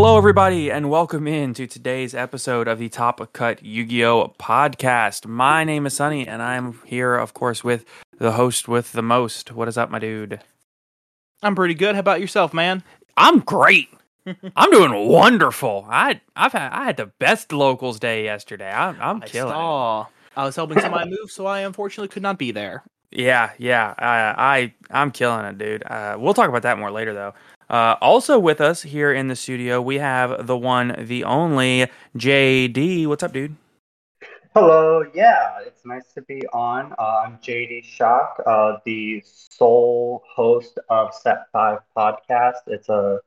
Hello, everybody, and welcome in to today's episode of the Top Cut Yu Gi Oh podcast. My name is Sunny, and I'm here, of course, with the host with the most. What is up, my dude? I'm pretty good. How about yourself, man? I'm great. I'm doing wonderful. I I've had I had the best locals day yesterday. I'm I'm I killing. it. saw. I was helping somebody move, so I unfortunately could not be there. Yeah, yeah. I, I I'm killing it, dude. Uh, we'll talk about that more later, though. Uh, also with us here in the studio, we have the one, the only JD. What's up, dude? Hello, yeah, it's nice to be on. Uh, I'm JD Shock, uh, the sole host of Set Five podcast. It's a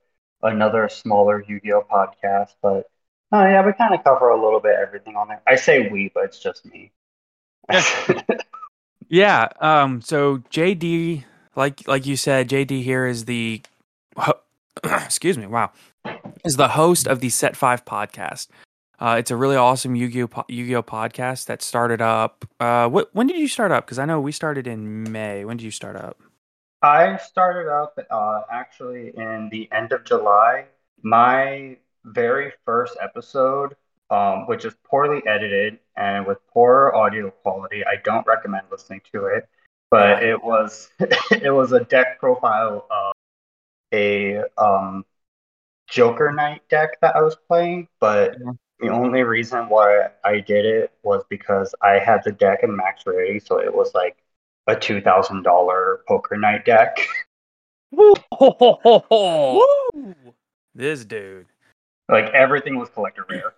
another smaller Yu-Gi-Oh podcast, but oh yeah, we kind of cover a little bit everything on there. I say we, but it's just me. Yeah. Um. So JD, like like you said, JD here is the, excuse me. Wow, is the host of the Set Five podcast. Uh, it's a really awesome Yu-Gi-Oh po- Yu-Gi-Oh podcast that started up. Uh, what when did you start up? Because I know we started in May. When did you start up? I started up uh, actually in the end of July. My very first episode, um, which is poorly edited and with poor audio quality, I don't recommend listening to it. But it was it was a deck profile of a um, Joker Knight deck that I was playing. But the only reason why I did it was because I had the deck in max rarity, so it was like a two thousand dollar poker night deck. Woo! This dude. like everything was collector rare.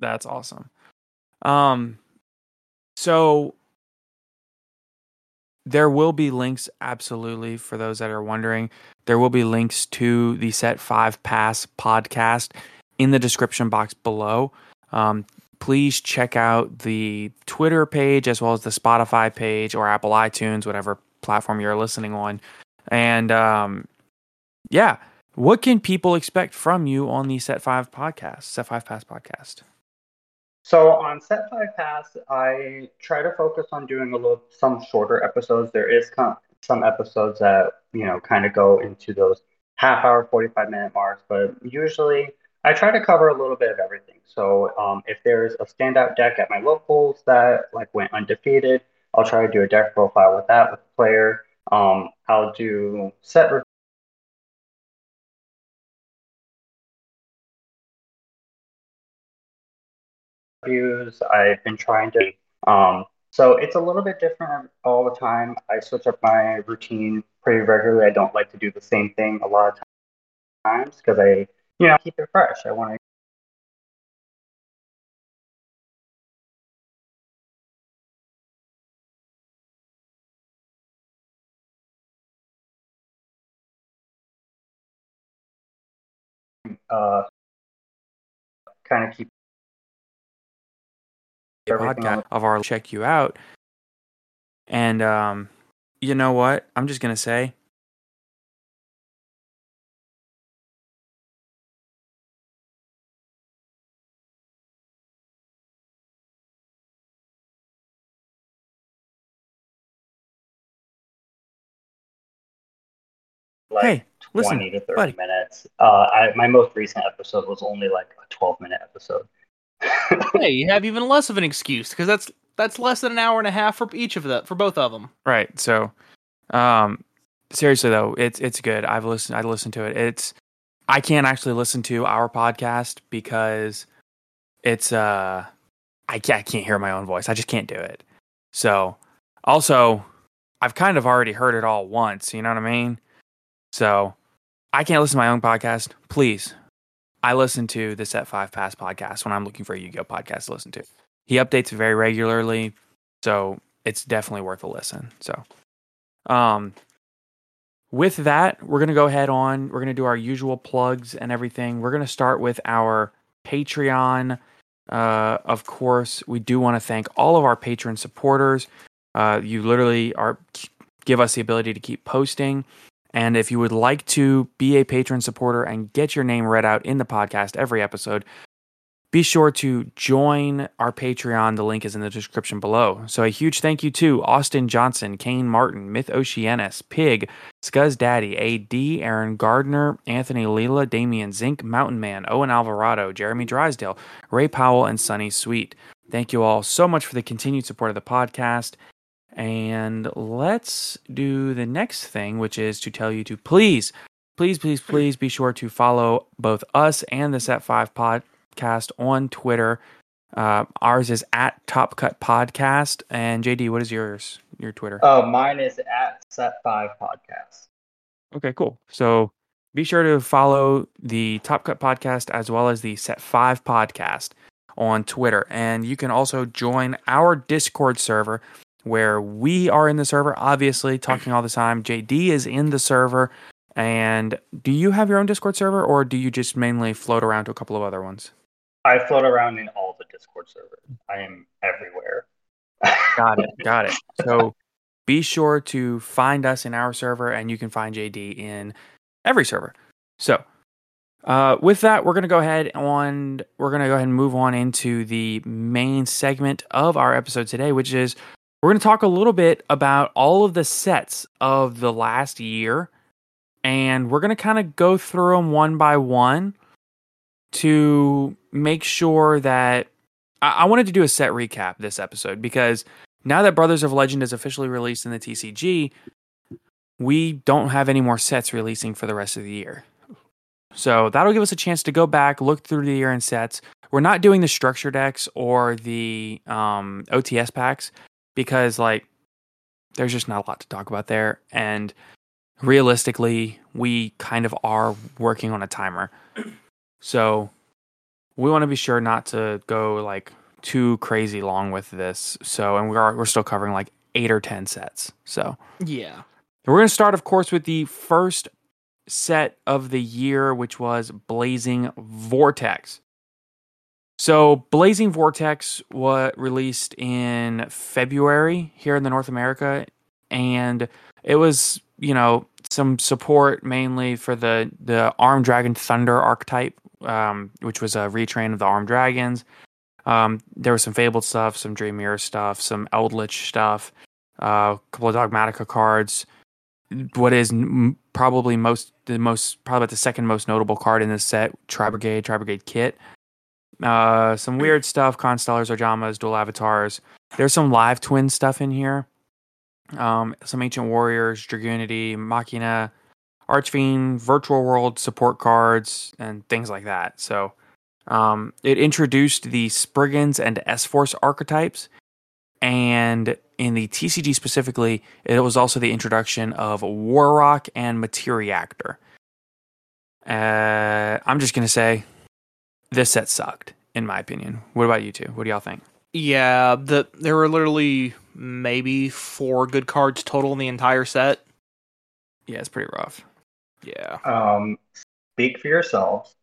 That's awesome. Um, so there will be links, absolutely, for those that are wondering. There will be links to the Set Five Pass podcast in the description box below. Um, please check out the Twitter page as well as the Spotify page or Apple iTunes, whatever platform you're listening on. And um, yeah, what can people expect from you on the Set Five podcast, Set Five Pass podcast? So on set five pass, I try to focus on doing a little some shorter episodes. There is com- some episodes that you know kind of go into those half hour, forty five minute marks, but usually I try to cover a little bit of everything. So um, if there's a standout deck at my locals that like went undefeated, I'll try to do a deck profile with that with the player. Um, I'll do set reviews. I've been trying to. Um, so it's a little bit different all the time. I switch up my routine pretty regularly. I don't like to do the same thing a lot of times because I, you know, keep it fresh. I want to uh, kind of keep podcast of our check you out. And um, you know what? I'm just gonna say. like Hey, 20 listen, to 30 buddy. minutes. Uh, I, my most recent episode was only like a 12 minute episode. Hey, you have even less of an excuse because that's that's less than an hour and a half for each of the for both of them. Right. So, um, seriously though, it's it's good. I've listened. I listened to it. It's I can't actually listen to our podcast because it's uh I can't, I can't hear my own voice. I just can't do it. So, also, I've kind of already heard it all once. You know what I mean? So, I can't listen to my own podcast. Please, I listen to the Set Five Pass podcast when I'm looking for a Yu-Gi-Oh podcast to listen to. He updates very regularly, so it's definitely worth a listen. So, um, with that, we're gonna go ahead on. We're gonna do our usual plugs and everything. We're gonna start with our Patreon. Uh, of course, we do want to thank all of our patron supporters. Uh, you literally are give us the ability to keep posting. And if you would like to be a patron supporter and get your name read out in the podcast every episode, be sure to join our Patreon. The link is in the description below. So a huge thank you to Austin Johnson, Kane Martin, Myth Oceanus, Pig, Scuzz Daddy, AD, Aaron Gardner, Anthony Leela, Damian Zink, Mountain Man, Owen Alvarado, Jeremy Drysdale, Ray Powell, and Sunny Sweet. Thank you all so much for the continued support of the podcast. And let's do the next thing, which is to tell you to please, please, please, please be sure to follow both us and the Set 5 podcast on Twitter. Uh, ours is at Top Cut Podcast. And JD, what is yours? Your Twitter? Oh, mine is at Set Five Podcast. Okay, cool. So be sure to follow the Top Cut podcast as well as the Set 5 podcast on Twitter. And you can also join our Discord server where we are in the server, obviously, talking all the time. JD is in the server. And do you have your own Discord server or do you just mainly float around to a couple of other ones? I float around in all the Discord servers. I am everywhere. Got it. Got it. So be sure to find us in our server, and you can find JD in every server. So, uh, with that, we're gonna go ahead on. We're gonna go ahead and move on into the main segment of our episode today, which is we're gonna talk a little bit about all of the sets of the last year, and we're gonna kind of go through them one by one to make sure that I, I wanted to do a set recap this episode because now that Brothers of Legend is officially released in the TCG, we don't have any more sets releasing for the rest of the year. So that'll give us a chance to go back, look through the year in sets. We're not doing the structure decks or the um, OTS packs because, like, there's just not a lot to talk about there. And realistically, we kind of are working on a timer. So we want to be sure not to go like too crazy long with this. So, and we are we're still covering like eight or ten sets. So Yeah. we're going to start, of course, with the first set of the year, which was Blazing Vortex. So, Blazing Vortex was released in February here in the North America, and it was, you know, some support mainly for the the Armed Dragon Thunder archetype, um, which was a retrain of the Armed Dragons. Um, there was some Fabled stuff, some Dream Mirror stuff, some Eldritch stuff, uh, a couple of Dogmatika cards. What is m- probably most the most probably the second most notable card in this set, Tri Brigade, Tri Brigade Kitt. Uh, some weird stuff, Constellars, Ojamas, dual avatars. There's some live twin stuff in here. Um, some ancient warriors, Dragunity, Machina, Archfiend, Virtual World support cards, and things like that. So, um, it introduced the Spriggans and S Force archetypes, and in the TCG specifically, it was also the introduction of Warrock and Materiactor. Uh, I'm just gonna say, this set sucked, in my opinion. What about you two? What do y'all think? Yeah, the there were literally maybe four good cards total in the entire set. Yeah, it's pretty rough. Yeah. Um, speak for yourselves.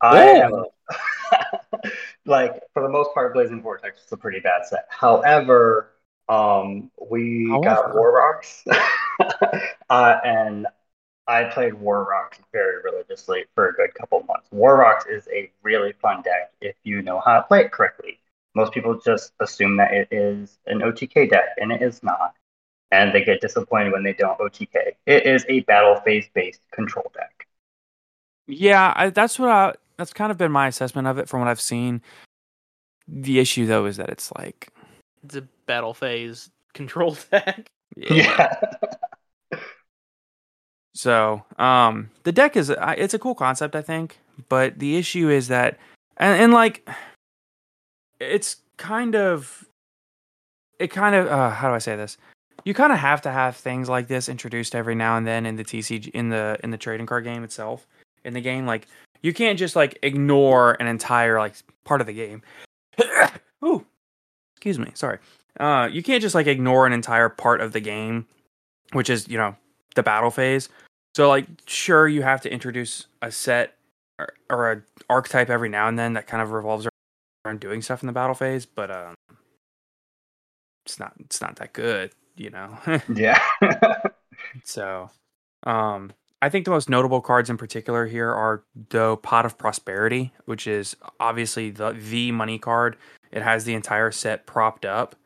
I am like for the most part, Blazing Vortex is a pretty bad set. However, um, we got However. Warrocks, uh, and I played Warrocks very religiously for a good couple months. Warrocks is a really fun deck if you know how to play it correctly. Most people just assume that it is an OTK deck, and it is not. And they get disappointed when they don't OTK. It is a battle phase based control deck. Yeah, I, that's what I. That's kind of been my assessment of it from what I've seen. The issue though is that it's like, It's a battle phase control deck. Yeah. So, um, the deck is it's a cool concept, I think, but the issue is that, and, and like, it's kind of, it kind of, uh, how do I say this? You kind of have to have things like this introduced every now and then in the TCG in the in the trading card game itself. In the game, like you can't just like ignore an entire like part of the game. Ooh, excuse me, sorry. Uh, you can't just like ignore an entire part of the game, which is you know the battle phase. So like, sure, you have to introduce a set or, or a archetype every now and then that kind of revolves around doing stuff in the battle phase, but um, it's not it's not that good, you know. yeah. so, um, I think the most notable cards in particular here are the Pot of Prosperity, which is obviously the the money card. It has the entire set propped up,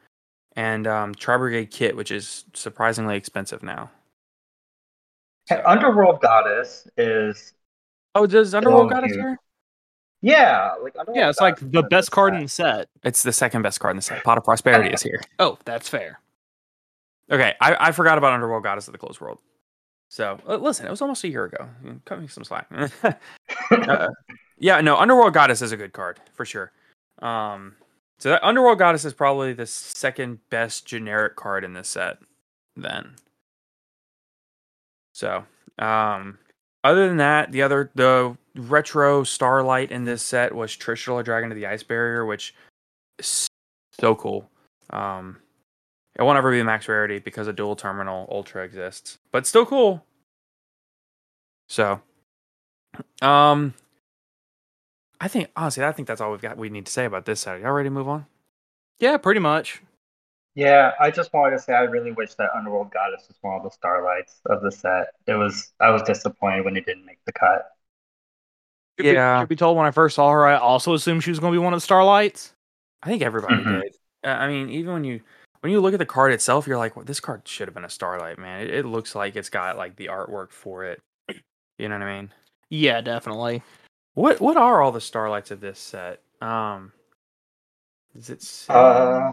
and um, Tri Brigade Kitt, which is surprisingly expensive now. Underworld Goddess is Oh, does Underworld got it dude. here? yeah, like Underworld Yeah, it's like the best card in the set. It's the second best card in the set. Pot of Prosperity is here. Oh, that's fair. Okay, I, I forgot about Underworld Goddess of the Closed World. So uh, listen, it was almost a year ago. Cut me some slack. Uh, yeah, no, Underworld Goddess is a good card for sure. Um, so that Underworld Goddess is probably the second best generic card in this set. Then, so um, other than that, the other the retro Starlight in this set was Trishula Dragon of the Ice Barrier, which is so cool. Um, it won't ever be max rarity because a dual terminal ultra exists, but still cool. So, um, I think honestly, I think that's all we've got. We need to say about this set. Y'all ready to move on? Yeah, pretty much. Yeah, I just wanted to say I really wish that Underworld Goddess was one of the starlights of the set. It was I was disappointed when it didn't make the cut. Should be- Yeah. should be told when I first saw her, I also assumed she was going to be one of the Starlights. I think everybody Mhm. did. Uh, I mean, even when you when you look at the card itself, you're like, well, this card should have been a Starlight, man. It, it looks like it's got like the artwork for it. You know what I mean? Yeah, definitely. What what are all the Starlights of this set? Um, is it? say there? Uh,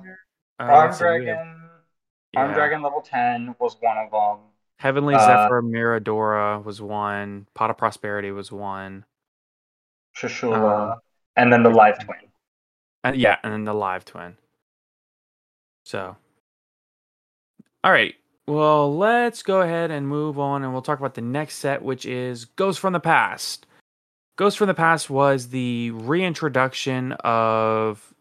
Arm we have- Dragon, Arm. Dragon level ten was one of them. Heavenly Uh, Zephyr Miradora was one. Pot of Prosperity was one. Trishula, Um, and then the Live Twin. And yeah, and then the live twin. So, all right. Well, let's go ahead and move on, and we'll talk about the next set, which is Ghost from the Past. Ghost from the Past was the reintroduction of.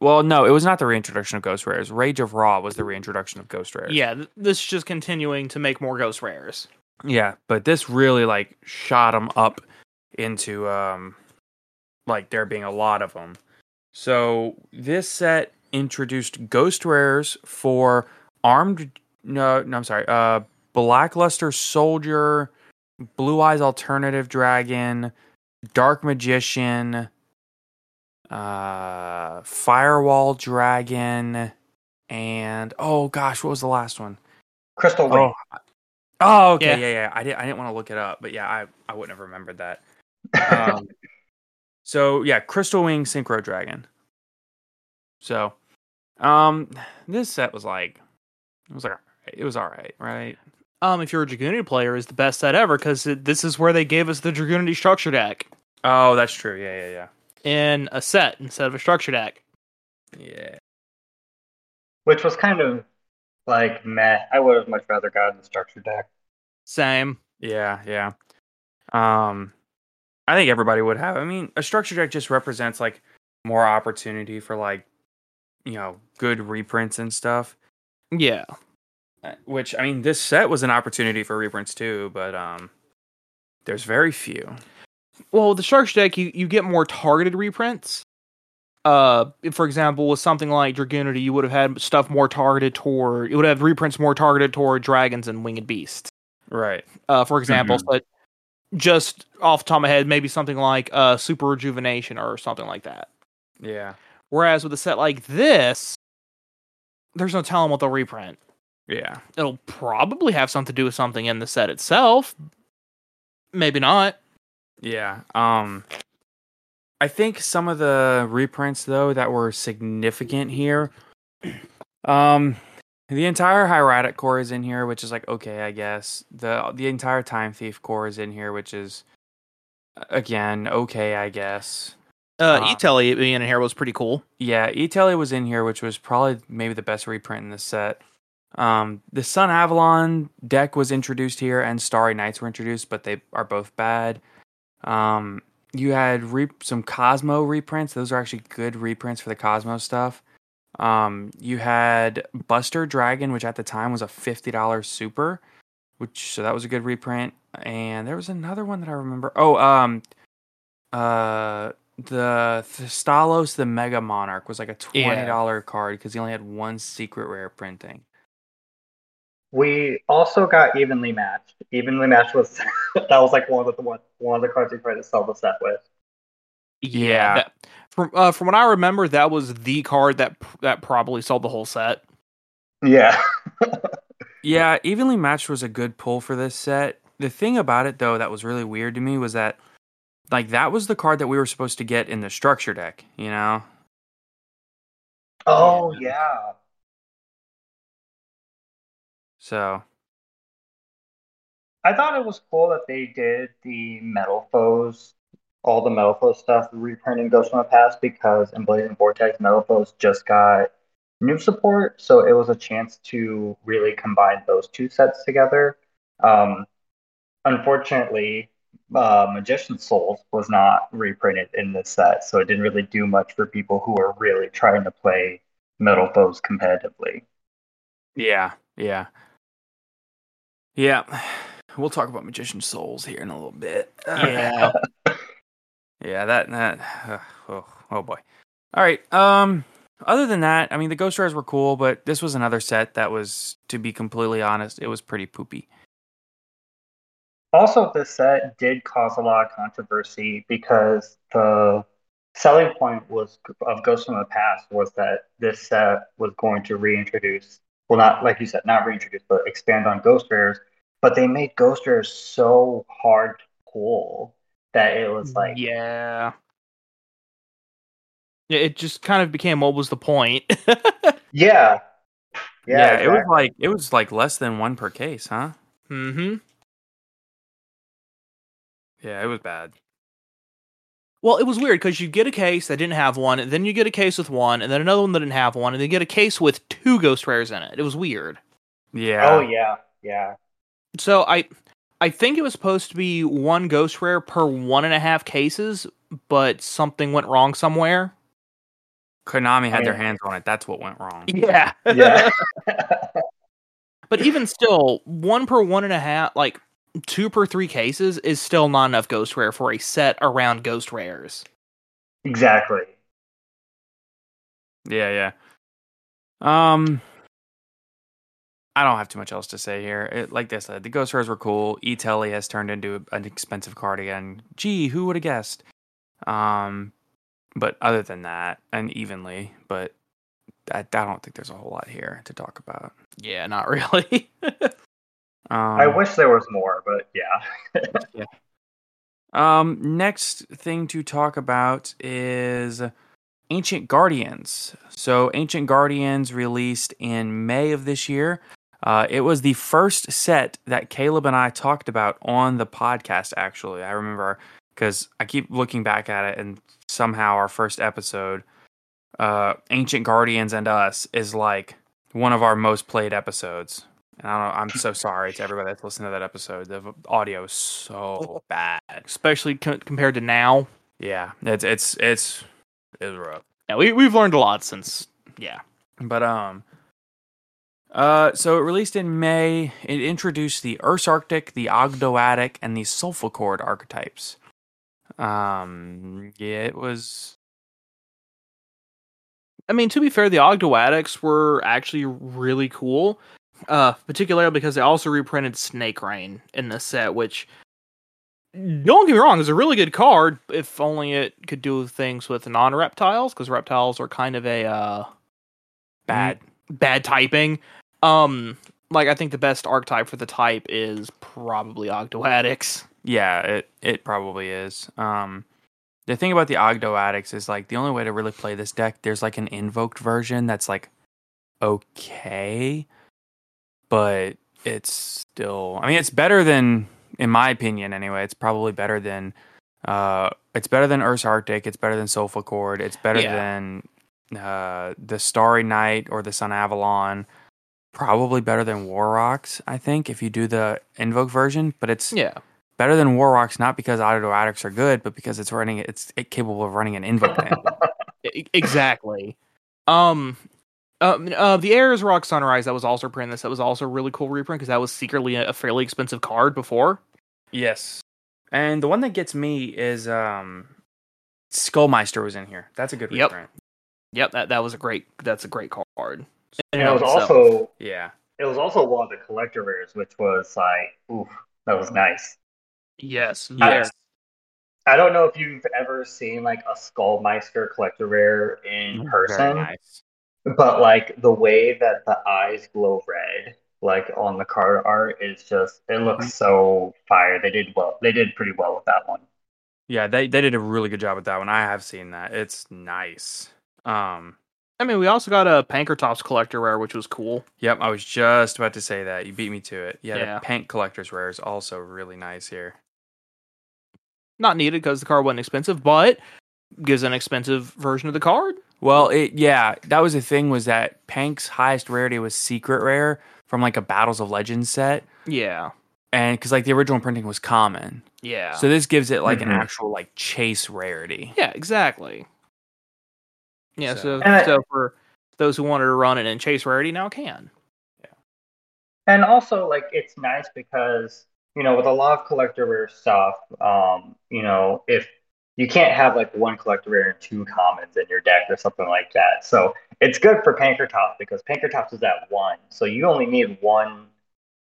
Well, no, it was not the reintroduction of Ghost Rares. Rage of Ra was the reintroduction of Ghost Rares. Yeah, th- this is just continuing to make more Ghost Rares. Yeah, but this really like shot them up into um like there being a lot of them. So this set introduced ghost rares for armed no no I'm sorry uh blackluster soldier, blue eyes alternative dragon, dark magician, uh firewall dragon, and oh gosh, what was the last one? Crystal Wing. Oh, oh, okay, Yeah. yeah, yeah. I didn't, I didn't want to look it up, but yeah, I, I wouldn't have remembered that. Um, so yeah, Crystal Wing Synchro Dragon. So, um, this set was like, it was like, it was all right, right? Um, if you're a Dragunity player, is the best set ever because this is where they gave us the Dragunity structure deck Oh, that's true. Yeah, yeah, yeah, in a set instead of a structure deck. yeah, yeah. which was kind of like meh. I would have much rather gotten the structure deck. Same. Yeah, yeah. Um, I think everybody would have. I mean, a structure deck just represents like more opportunity for like, you know, good reprints and stuff. Yeah. Uh, Which I mean, this set was an opportunity for reprints too, but um, there's very few. Well, the structure deck you, you get more targeted reprints. Uh, for example, with something like Dragunity, you would have had stuff more targeted toward. It would have reprints more targeted toward dragons and winged beasts. Right. Uh, for example, but just off the top of my head, maybe something like uh, Super Rejuvenation or something like that. Yeah. Whereas with a set like this, there's no telling what they'll reprint. Yeah. It'll probably have something to do with something in the set itself. Maybe not. Yeah. Um I think some of the reprints though that were significant here um the entire hieratic core is in here, which is like okay, I guess. The the entire time thief core is in here, which is again okay, I guess. Uh, Um, E-Telly being in here was pretty cool. Yeah, E-Telly was in here, which was probably maybe the best reprint in this set. Um, the Sun Avalon deck was introduced here, and Starry Nights were introduced, but they are both bad. Um, you had re- some Cosmo reprints; those are actually good reprints for the Cosmo stuff. Um, you had Buster Dragon, which at the time was a fifty dollars super, which so that was a good reprint. And there was another one that I remember. Oh, um, uh, Thestalos the Mega Monarch was like a twenty dollar card because he only had one secret rare printing. We also got evenly matched. Evenly matched was that was like one of the one, one of the cards we tried to sell the set with. Yeah. that- from uh, from what I remember, that was the card that that probably sold the whole set. Yeah. Yeah, evenly matched was a good pull for this set. The thing about it though that was really weird to me was that like that was the card that we were supposed to get in the structure deck, you know? Oh yeah. So I thought it was cool that they did the metal foes, all the metal foes stuff, reprinting Ghost from the Past because in Blazing Vortex, metal foes just got new support, so it was a chance to really combine those two sets together. Um, unfortunately, uh, Magician Souls was not reprinted in this set, so it didn't really do much for people who are really trying to play metal foes competitively. yeah, yeah. Yeah. We'll talk about Magician Souls here in a little bit. Yeah. Yeah, that that uh, oh, oh boy. All right. Um other than that, I mean the Ghost Rares were cool, but this was another set that was to be completely honest, it was pretty poopy. Also, this set did cause a lot of controversy because the selling point was of Ghost from the Past was that this set was going to reintroduce, well, not like you said, not reintroduce, but expand on Ghost Rares. But they made Ghost Rares so hard to pull that it was like, yeah. Yeah, it just kind of became what was the point? yeah, Yeah, it was like it was like less than one per case, huh? mm-hmm. Yeah, it was bad. Well, it was weird because you get a case that didn't have one, and then you get a case with one, and then another one that didn't have one, and then you get a case with two ghost rares in it. It was weird. Yeah. oh yeah, yeah. So I, I think it was supposed to be one ghost rare per one and a half cases, but something went wrong somewhere. Konami had their hands on it. That's what went wrong. Yeah, Yeah. but even still, one per one and a half, like two per three cases, is still not enough ghost rare for a set around ghost rares. exactly. Yeah, yeah. Um, I don't have too much else to say here. It, like I said, the Ghost Rares were cool. E Telly has turned into an expensive card again. Gee, who would have guessed? Um, but other than that, and evenly, but I, I don't think there's a whole lot here to talk about. Yeah, not really. Um, I wish there was more, but yeah. Um, next thing to talk about is Ancient Guardians. So, Ancient Guardians released in May of this year. Uh, it was the first set that Caleb and I talked about on the podcast, actually. I remember because I keep looking back at it, and somehow our first episode, uh, Ancient Guardians and Us, is like one of our most played episodes. I don't know, I'm so sorry to everybody that's listened to that episode. The audio is so bad. Especially co- compared to now. Yeah, it's it's it's it's rough. Yeah, we we've learned a lot since. Yeah. But um uh so it released in May. It introduced the Ursarctic, the Ogdoadic, and the Solfachord archetypes. Um, yeah, it was. I mean, to be fair, the Ogdoadics were actually really cool, uh, particularly because they also reprinted Snake Rain in the set, which don't get me wrong, is a really good card. If only it could do things with non-reptiles, because reptiles are kind of a uh, Bad. bad typing. Um, like I think the best archetype for the type is probably Ogdoadics. Yeah, it it probably is. Um, the thing about the Ogdoadics is like the only way to really play this deck. There's like an invoked version that's like okay, but it's still. I mean, it's better than, in my opinion, anyway. It's probably better than. Uh, it's better than Ursarctic. It's better than Solfachord. It's better Yeah. than uh, the Starry Night or the Sun Avalon. Probably better than Warrocks, I think, if you do the invoke version. But it's Yeah, better than Warrocks, not because Ogdoadics are good, but because it's running it's capable of running an invoke exactly. Um, uh, uh, the Ayers Rock Sunrise that was also printed. This that was also a really cool reprint because that was secretly a, a fairly expensive card before. yes. And the one that gets me is um Skullmeister was in here. That's a good Yep. reprint. Yep, that that was a great. That's a great card. And it was So- also Yeah. it was also one of the collector rares, which was like, oof, that was nice. yes, Yes. I don't know if you've ever seen like a Skullmeister collector rare in Very person, nice. But like the way that the eyes glow red, like on the card art, is just it looks so fire. They did well. They did pretty well with that one. Yeah, they they did a really good job with that one. I have seen that. It's nice. Um I mean, we also got a Pankratops collector rare, which was cool. Yep, I was just about to say that. You beat me to it. Yeah, Yeah. the Pank Collector's Rare is also really nice here. Not needed because the card wasn't expensive, but gives an expensive version of the card. Well, it yeah, that was the thing was that Pank's highest rarity was secret rare from like a Battles of Legends set, Yeah, and because like the original printing was common, yeah, so this gives it like an Mhm. actual like chase rarity. yeah, exactly. Yeah, so So- And I- so for those who wanted to run it in chase rarity now can. Yeah. And also, like, it's nice because, you know, with a lot of collector rare stuff, um, you know, if you can't have like one collector rare and two commons in your deck or something like that. So it's good for Pankratops because Pankratops is at one. So you only need one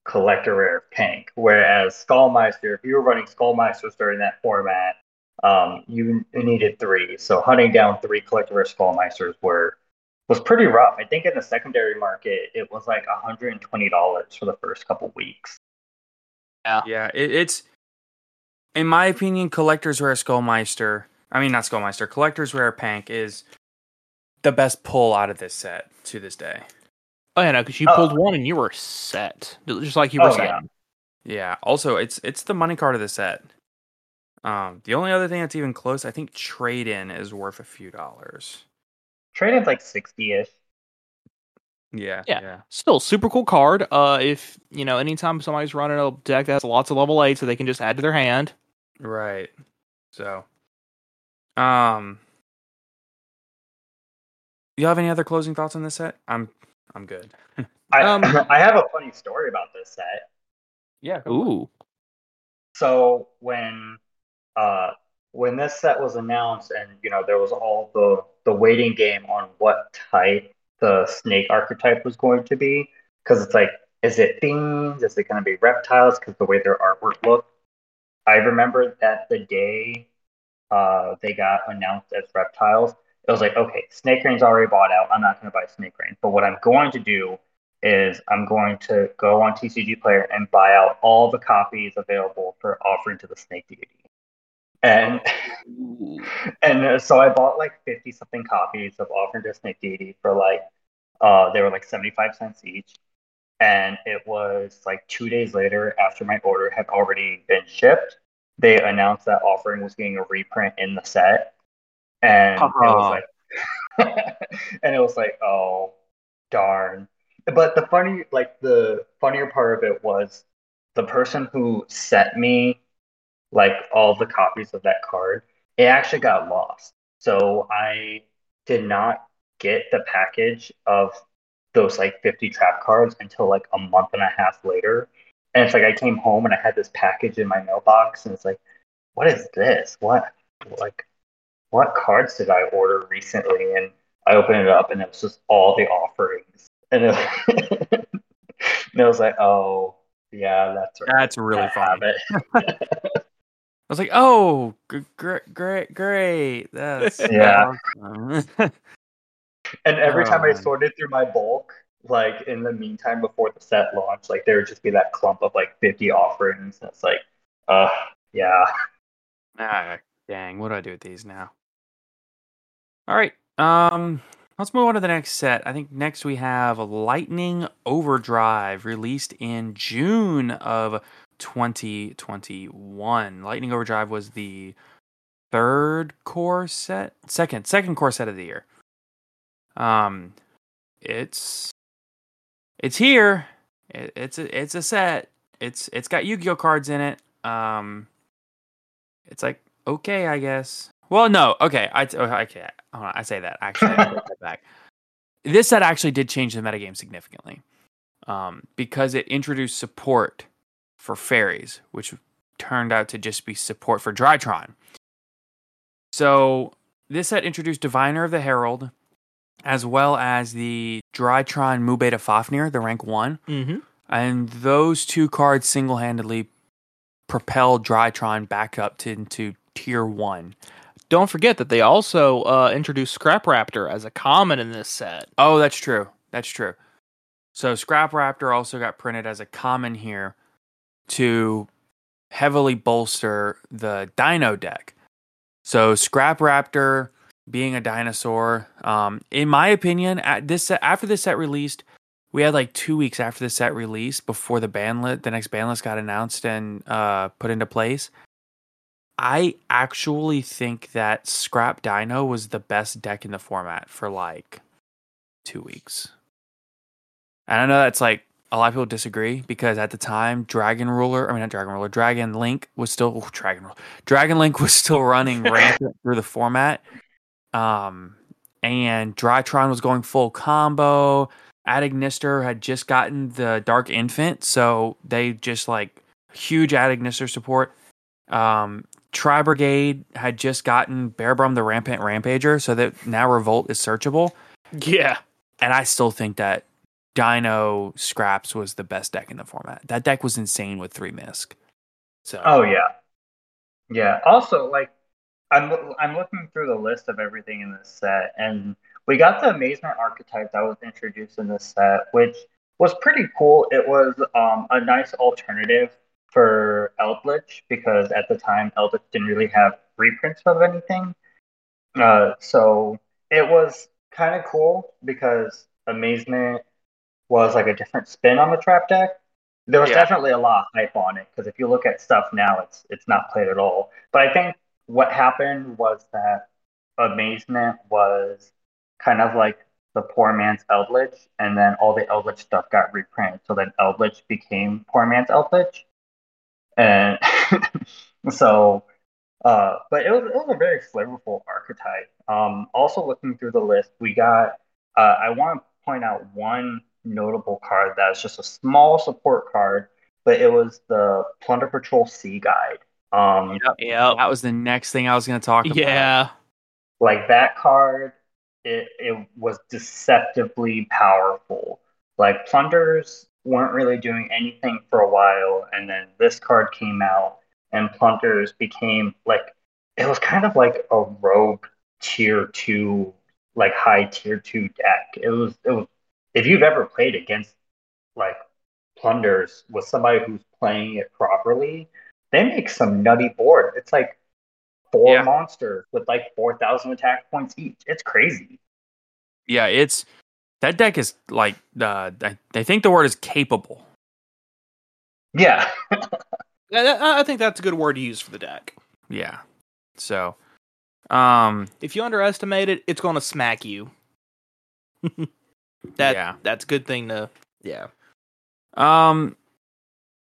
collector rare of Pank. Whereas Skullmeister, if you were running Skullmeisters during that format, um, you needed three. So hunting down three collector rare Skullmeisters were was pretty rough. I think in the secondary market, it was like $120 for the first couple weeks. Yeah, it, it's in my opinion, Collector's Rare Skullmeister. I mean, not Skullmeister. Collector's Rare Pank is the best pull out of this set to this day. Oh yeah, no, because you Oh. pulled one and you were set, just like you were Oh, saying. yeah. Yeah. Also, it's it's the money card of the set. Um, the only other thing that's even close, I think, trade in is worth a few dollars. Trading's like 60 ish. Yeah. Yeah. Still, super cool card. Uh, if you know, anytime somebody's running a deck that has lots of level eight, so they can just add to their hand. Right. So, um, you have any other closing thoughts on this set? I'm I'm good. I, Um, I have a funny story about this set. Yeah. Ooh, So when uh when this set was announced and you know there was all the the waiting game on what type the snake archetype was going to be because it's like is it fiends is it going to be reptiles because the way their artwork looked i remember that the day uh they got announced as reptiles it was like okay snake rain's already bought out. I'm not going to buy snake rain. But what i'm going to do is i'm going to go on tcg player and buy out all the copies available for offering to the snake deity. And and uh, so I bought like 50 something copies of Offering to Snake Deity for like, uh, they were like 75 cents each. And it was like two days later, after my order had already been shipped, they announced that Offering was getting a reprint in the set. And it was uh-huh. like, and it was like, oh, darn. But the funny, like the funnier part of it was the person who sent me like all the copies of that card, it actually got lost. So I did not get the package of those like 50 trap cards until like a month and a half later. And it's like I came home and I had this package in my mailbox and it's like, what is this? What like what cards did I order recently? And I opened it up and it was just all the offerings. And it, and it was like, oh yeah, that's right. That's really I funny. have it. I was like, "Oh, great, great, great! That's Yeah. awesome." And every Oh, time I sorted through my bulk, like in the meantime before the set launch, like there would just be that clump of like 50 offerings. And it's like, uh, yeah. ah, dang! What do I do with these now? All right. Um, let's move on to the next set. I think next we have Lightning Overdrive, released in June of 2021. Lightning Overdrive was the third core set, second, second core set of the year. Um, it's it's here. It, it's a it's a set. It's it's got Yu-Gi-Oh cards in it. Um, it's like okay, I guess. Well, no, okay. I oh, okay. Hold on, I say that actually. Back. This set actually did change the metagame significantly, um, because it introduced support for fairies, which turned out to just be support for Drytron. So this set introduced Diviner of the Herald, as well as the Drytron Mu Beta Fafnir, the rank one. Mm-hmm. And those two cards single handedly propel Drytron back up to into tier one. Don't forget that they also uh, introduced Scrap Raptor as a common in this set. Oh, that's true. That's true. So Scrap Raptor also got printed as a common here to heavily bolster the Dino deck. So Scrap Raptor being a dinosaur, um, in my opinion, at this set, after this set released, we had like two weeks after the set released before the ban lit, the next ban list got announced and uh, put into place. I actually think that Scrap Dino was the best deck in the format for like two weeks. And I know that's like a lot of people disagree because at the time, Dragon Ruler, I mean, not Dragon Ruler, Dragon Link was still, oh, Dragon Ruler, Dragon Link was still running rampant through the format. Um, and Drytron was going full combo. Adignister had just gotten the Dark Infant, so they just like huge Adignister support. Um, Tri Brigade had just gotten Bearbrum the Rampant Rampager, so that now Revolt is searchable. Yeah. And I still think that Dino Scraps was the best deck in the format. That deck was insane with three misc. So Oh yeah, yeah. Also, like I'm I'm looking through the list of everything in this set, and we got the amazement archetype that was introduced in this set, which was pretty cool. It was um, a nice alternative for Eldritch because at the time Eldritch didn't really have reprints of anything. Uh, so it was kind of cool because amazement was like a different spin on the trap deck. There was Yeah. definitely a lot of hype on it because if you look at stuff now, it's it's not played at all. But I think what happened was that amazement was kind of like the poor man's Eldritch, and then all the Eldritch stuff got reprinted. So then Eldritch became poor man's Eldritch, and so. Uh, but it was, it was a very flavorful archetype. Um, also, looking through the list, we got. Uh, I want to point out one notable card that was just a small support card, but it was the Plunder Patrol Sea Guide. Um, Yeah. that was the next thing I was going to talk about. Yeah. like that card, it it was deceptively powerful. Like plunders weren't really doing anything for a while, and then this card came out, and plunders became like it was kind of like a rogue tier two, like high tier two deck. It was it was if you've ever played against like plunders with somebody who's playing it properly, they make some nutty board. It's like four Yeah. monsters with like 4,000 attack points each. It's crazy. Yeah, it's that deck is like uh, I, I think the word is capable. Yeah. Yeah, I think that's a good word to use for the deck. Yeah. So, um, If you underestimate it, it's going to smack you. that Yeah. that's a good thing to yeah. Um,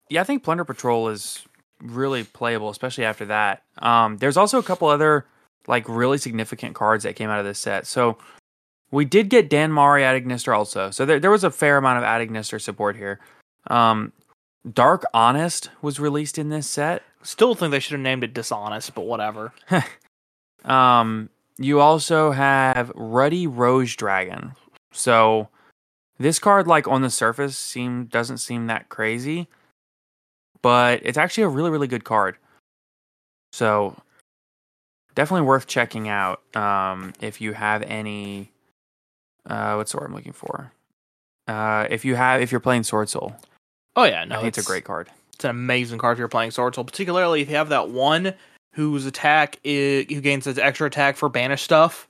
yeah, I think Plunder Patrol is really playable, especially after that. Um, there's also a couple other like really significant cards that came out of this set. So we did get Dan Mari Adignister also. So there there was a fair amount of Adignister support here. Um, Dark Honest was released in this set. Still think they should have named it Dishonest, but whatever. Um, you also have Ruddy Rose Dragon. So this card, like on the surface, seem doesn't seem that crazy, but it's actually a really really good card. So definitely worth checking out. Um, if you have any, uh, what's the word I'm looking for? Uh, if you have if you're playing Sword Soul, Oh yeah, no, I think it's a great card. It's an amazing card if you're playing Sword Soul, particularly if you have that one whose attack is, who gains his extra attack for banish stuff.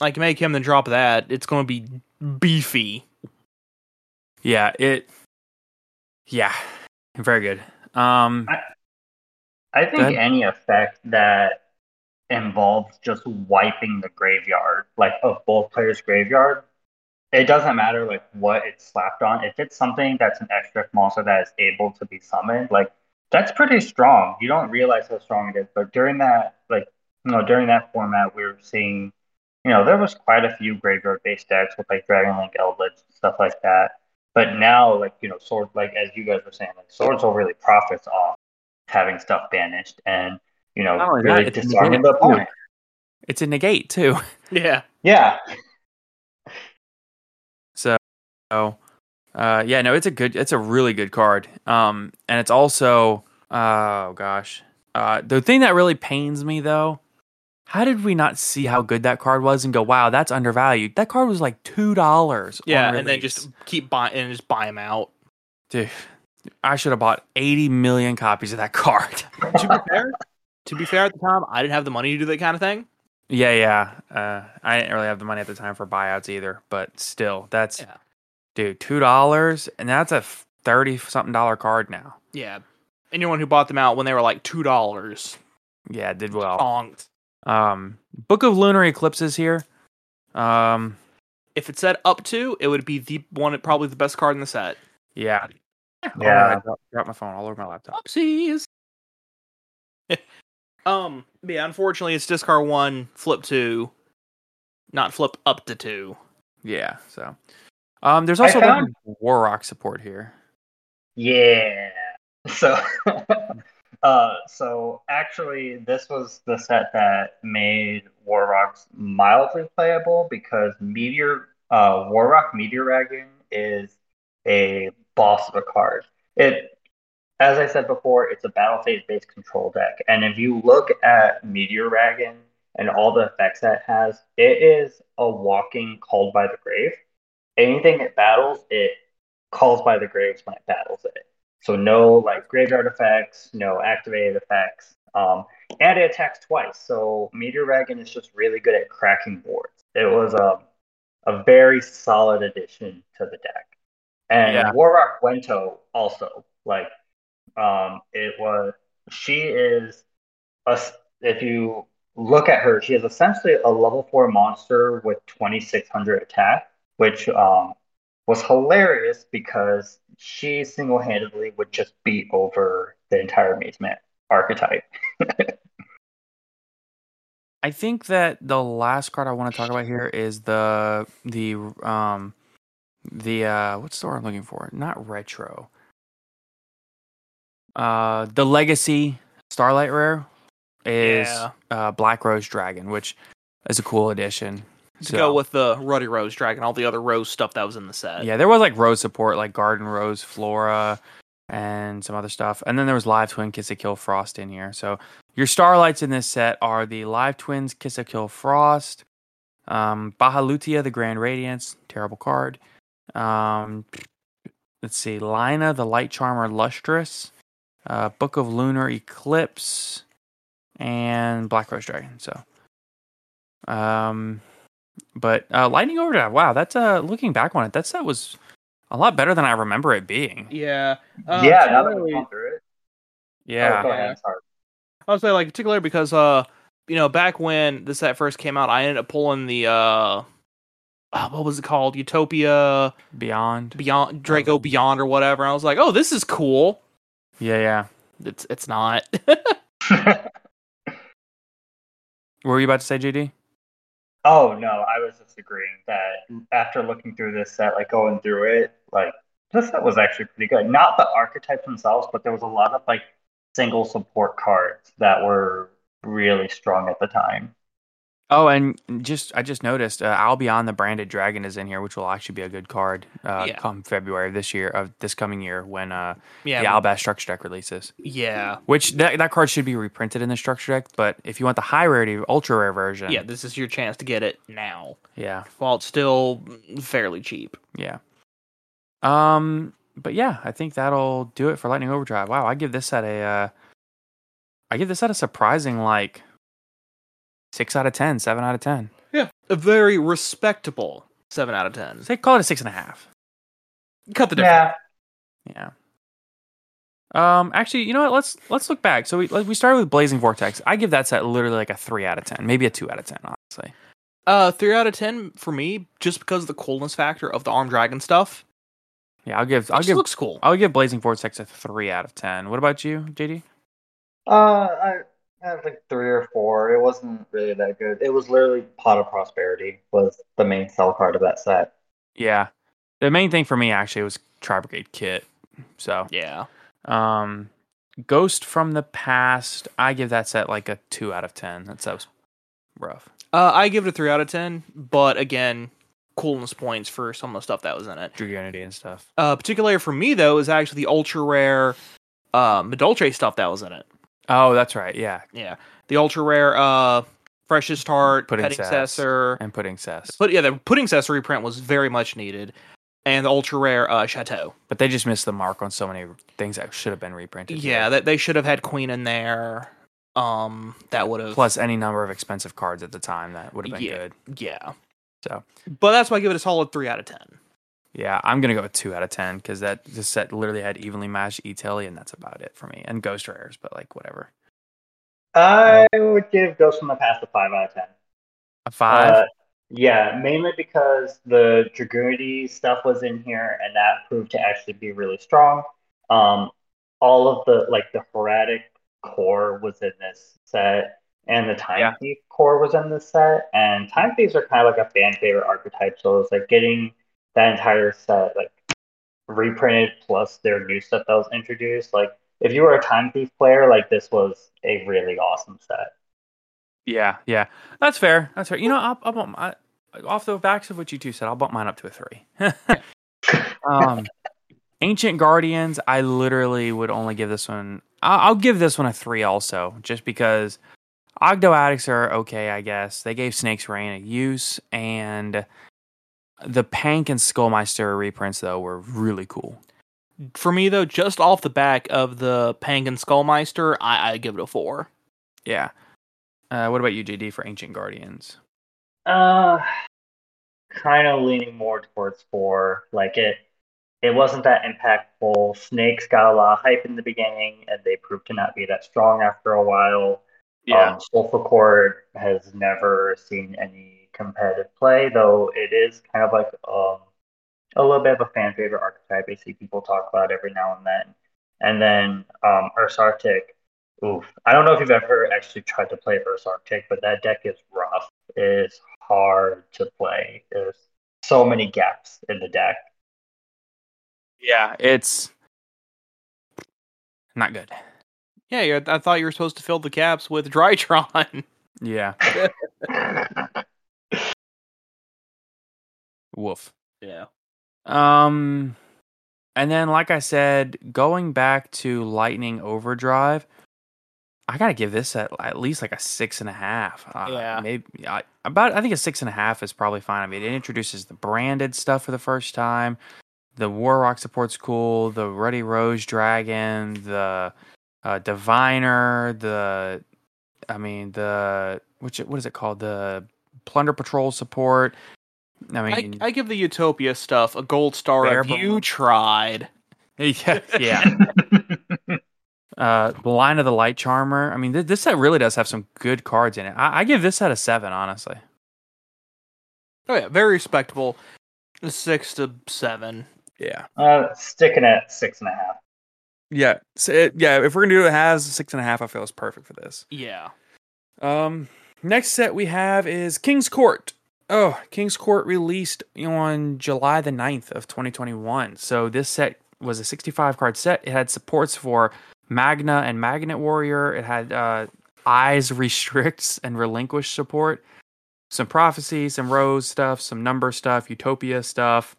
Like make him then drop that, it's going to be beefy. Yeah, it. Yeah, very good. Um, I Go think ahead. any effect that involves just wiping the graveyard, like of both players' graveyard, it doesn't matter like what it's slapped on. If it's something that's an extra monster that is able to be summoned, like that's pretty strong. You don't realize how strong it is, but during that, like you know, during that format, we were seeing, you know, there was quite a few graveyard-based decks with like Dragon Link, Eldlich, stuff like that. But now, like you know, sword, like as you guys were saying, like Sword Soul really profits off having stuff banished and you know Not only that, really it's disarming the opponent. it's a negate too. Yeah. Yeah, So, uh, yeah, no, it's a good, it's a really good card. Um, and it's also, oh gosh, uh, the thing that really pains me though, how did we not see how good that card was and go, wow, that's undervalued? That card was like two dollars. Yeah, and then just keep buying and just buy them out. dude, I should have bought eighty million copies of that card. to be fair, to be fair, at the time, I didn't have the money to do that kind of thing. yeah, yeah. Uh, I didn't really have the money at the time for buyouts either, but still, that's Yeah. dude, two dollars, and that's a thirty something dollar card now. Yeah. Anyone who bought them out when they were like two dollars, Yeah, did well. honked. Um, Book of Lunar Eclipses here. Um, If it said up to, it would be the one, probably the best card in the set. yeah, Yeah. I dropped, dropped my phone all over my laptop. Oopsies. um. Yeah. Unfortunately, it's discard one, flip two, not flip up to two. Yeah, so um, there's also a lot of found- Warrock support here. yeah. So, uh, so actually, this was the set that made Warrocks mildly playable because Meteor, uh, Warrock Meteor Dragon is a boss of a card. It, as I said before, it's a battle phase based control deck, and if you look at Meteor Dragon and all the effects that has, it is a walking called by the grave. Anything it battles, it calls by the graves when it battles it. So no like graveyard effects, no activated effects, um, and it attacks twice. So Meteor Dragon is just really good at cracking boards. It was a a very solid addition to the deck, and Yeah. Warrock Wento also like um, it was. She is a if you look at her, she is essentially a level four monster with twenty six hundred attack, which um, was hilarious because she single handedly would just beat over the entire Maze Man archetype. I think that the last card I want to talk about here is the the um the uh what's the word I'm looking for? Not retro. Uh the legacy Starlight Rare is Yeah. uh Black Rose Dragon, which is a cool addition. To So- go with the Ruddy Rose Dragon, all the other Rose stuff that was in the set. Yeah, there was like rose support, like Garden Rose, Flora, and some other stuff. And then there was Live Twin Ki-sikil Frost in here. So your starlights in this set are the Live Twins Ki-sikil Frost, um, Bahalutia the Grand Radiance, terrible card. Um, let's see, Lyna the Light Charmer Lustrous, uh, Book of Lunar Eclipse, and Black Rose Dragon. So, um, but uh, Lightning Overdrive, wow, that's uh, looking back on it, that set was a lot better than I remember it being. Yeah. Uh, yeah, now that we've gone through it. Yeah, Oh, Yeah. I would say like particularly because uh you know back when the set first came out, I ended up pulling the uh uh, what was it called Utopia Beyond. Beyond Draco Beyond or whatever. And I was like, oh, this is cool. Yeah, yeah. It's it's not. What were you about to say, JD? Oh no, I was just agreeing that after looking through this set, like going through it, like this set was actually pretty good. Not the archetypes themselves, but there was a lot of like single support cards that were really strong at the time. Oh, and just I just noticed uh, Albion the branded dragon is in here, which will actually be a good card uh, Yeah. come February of this year of this coming year when uh, Yeah, the Albaz structure deck releases. yeah, Which that that card should be reprinted in the structure deck, but if you want the high rarity ultra rare version, yeah. This is your chance to get it now, yeah, while it's still fairly cheap. yeah. Um, but yeah, I think that'll do it for Lightning Overdrive. Wow, I give this set a, uh, I give this set a surprising like six out of ten, seven out of ten. Yeah, a very respectable seven out of ten. Say call it a six and a half. Cut the difference. Yeah. Yeah. Um. Actually, you know what? Let's let's look back. So we like, we started with Blazing Vortex. I give that set literally like a three out of ten, maybe a two out of ten, honestly. Uh, three out of ten for me, just because of the coolness factor of the arm dragon stuff. Yeah, I'll give It I'll just give looks cool. I'll give Blazing Vortex a three out of ten. What about you, JD? Uh, I I have like three or four. It wasn't really that good. It was literally Pot of Prosperity was the main sell card of that set. Yeah. The main thing for me actually was Tri Brigade Kitt. So Yeah. um Ghost from the Past, I give that set like a two out of ten. That set was rough. Uh, I give it a three out of ten, but again, coolness points for some of the stuff that was in it. Dragunity and stuff. Uh, particularly for me though, is actually the ultra rare, uh, Madolche stuff that was in it. Oh, that's right. Yeah. Yeah, the ultra rare, uh, freshest heart, Pudding petting cessor. And Puddingcess. But yeah, the pudding cessor reprint was very much needed, and the ultra rare uh, chateau. But they just missed the mark on so many things that should have been reprinted. Yeah, that they should have had queen in there. Um, that would have plus any number of expensive cards at the time that would have been yeah, good. yeah. So But that's why I give it a solid three out of ten. Yeah, I'm gonna go with two out of ten because that this set literally had evenly matched E-Telly, and that's about it for me. And Ghost Rares, but like whatever. I would give Ghost from the Past a five out of ten. A five. Uh, yeah, mainly because the Dragunity stuff was in here, and that proved to actually be really strong. Um, all of the like the Horatic core was in this set, and the Time Yeah. Thief core was in this set. And Time Thieves are kind of like a fan favorite archetype, so it's like getting that entire set like reprinted plus their new stuff that was introduced. Like if you were a Time Thief player, like this was a really awesome set. yeah, yeah, that's fair. That's fair. You know, I'll, I'll bump my, off the backs of what you two said. I'll bump mine up to a three. um, Ancient Guardians, I literally would only give this one. I'll, I'll give this one a three, also, just because Ogdoadics are okay, I guess. They gave Snake's Reign a use, and the Pank and Skullmeister reprints though were really cool. For me though, just off the back of the Pank and Skullmeister, I, I give it a four. Yeah. Uh, what about you, JD, for Ancient Guardians? Uh, kind of leaning more towards four. Like it, it wasn't that impactful. Snakes got a lot of hype in the beginning, and they proved to not be that strong after a while. Um, Solfachord has never seen any competitive play, though it is kind of like um, a little bit of a fan favorite archetype. I see people talk about every now and then. And then um, Ursarctic, oof. I don't know if you've ever actually tried to play Ursarctic, but that deck is rough. It is hard to play. There's so many gaps in the deck. yeah, it's not good. Yeah, I thought you were supposed to fill the gaps with Drytron. Yeah. Woof. yeah. Um, and then, like I said, going back to Lightning Overdrive, I gotta give this at, at least like a six and a half. Uh, Yeah. maybe I, about. I think a six and a half is probably fine. I mean, it introduces the branded stuff for the first time. The Warrock support's cool. The Ruddy Rose Dragon, the uh, Diviner, the, I mean the which what is it called? The Plunder Patrol support. I I, mean, I give the Utopia stuff a gold star Bare if you tried. yeah, yeah. uh, the line of the light charmer. I mean, th- this set really does have some good cards in it. I, I give this set a seven, honestly. Oh yeah, very respectable. Six to seven. Yeah, Uh, sticking at six and a half. yeah, so it, yeah. If we're gonna do it has six and a half, I feel is perfect for this. Yeah. Um, next set we have is King's Court. Oh, King's Court released on July the 9th of 2021. So this set was a 65 card set. It had supports for Magna and Magnet Warrior. It had uh, Eyes restricts and relinquish support. Some prophecy, some rose stuff, some number stuff, utopia stuff,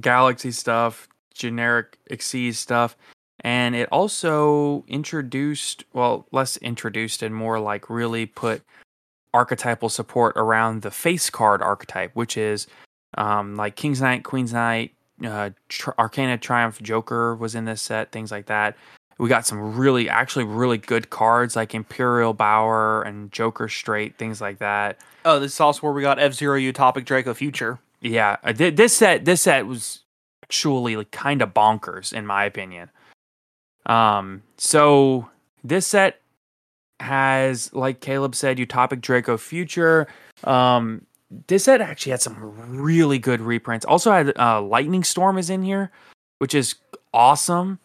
galaxy stuff, generic Xyz stuff. And it also introduced, well, less introduced and more like really put archetypal support around the face card archetype, which is um, like King's Knight, Queen's Knight, uh, Tr- Arcana Triumph, Joker was in this set, things like that. We got some really, actually, really good cards like Imperial Bower and Joker Straight, things like that. Oh, this is also where we got F Zero Utopic Draco Future. Yeah, uh, th- this set, this set was actually like kind of bonkers in my opinion. Um, so this set has, like Caleb said, Utopic Draco Future. Um, this set actually had some really good reprints. Also had uh, Lightning Storm is in here, which is awesome.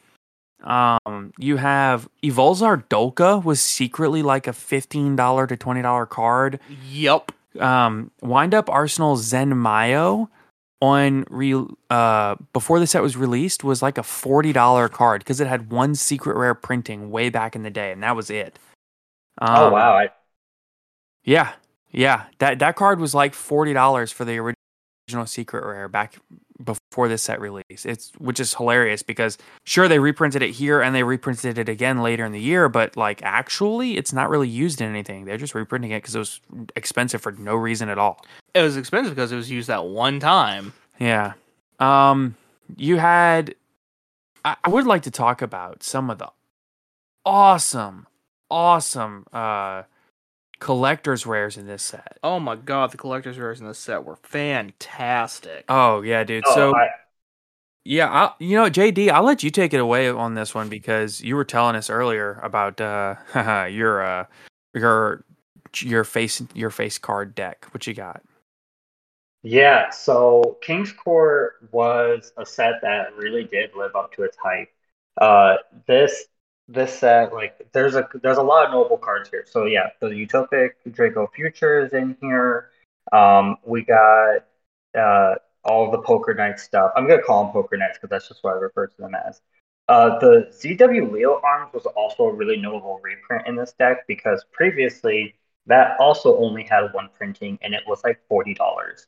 Um, you have Evolzar Dolka was secretly like a fifteen dollar to twenty dollar card. Yep. Um, Wind Up Arsenal Zenmaioh on re uh before the set was released was like a forty dollar card because it had one secret rare printing way back in the day, and that was it. Um, oh wow! I, yeah, yeah. That that card was like forty dollars for the original secret rare back before this set release. It's which is hilarious because sure they reprinted it here and they reprinted it again later in the year, but like actually it's not really used in anything. They're just reprinting it because it was expensive for no reason at all. It was expensive because it was used that one time. Yeah. Um you had I, I would like to talk about some of the awesome, awesome uh collector's rares in this set. Oh my god, the collector's rares in this set were fantastic. Oh yeah, dude. oh, so I, yeah, I, you know, JD, I'll let you take it away on this one because you were telling us earlier about uh your uh your your face your face card deck. What you got? yeah. So King's Court was a set that really did live up to its hype. Uh, this this set, like, there's a there's a lot of noble cards here. So yeah, the Utopic Draco Future is in here. Um, we got uh all the Poker Knight stuff. I'm gonna call them Poker Knights because that's just what I refer to them as. Uh, the ZW Leo Arms was also a really notable reprint in this deck because previously that also only had one printing and it was like forty dollars.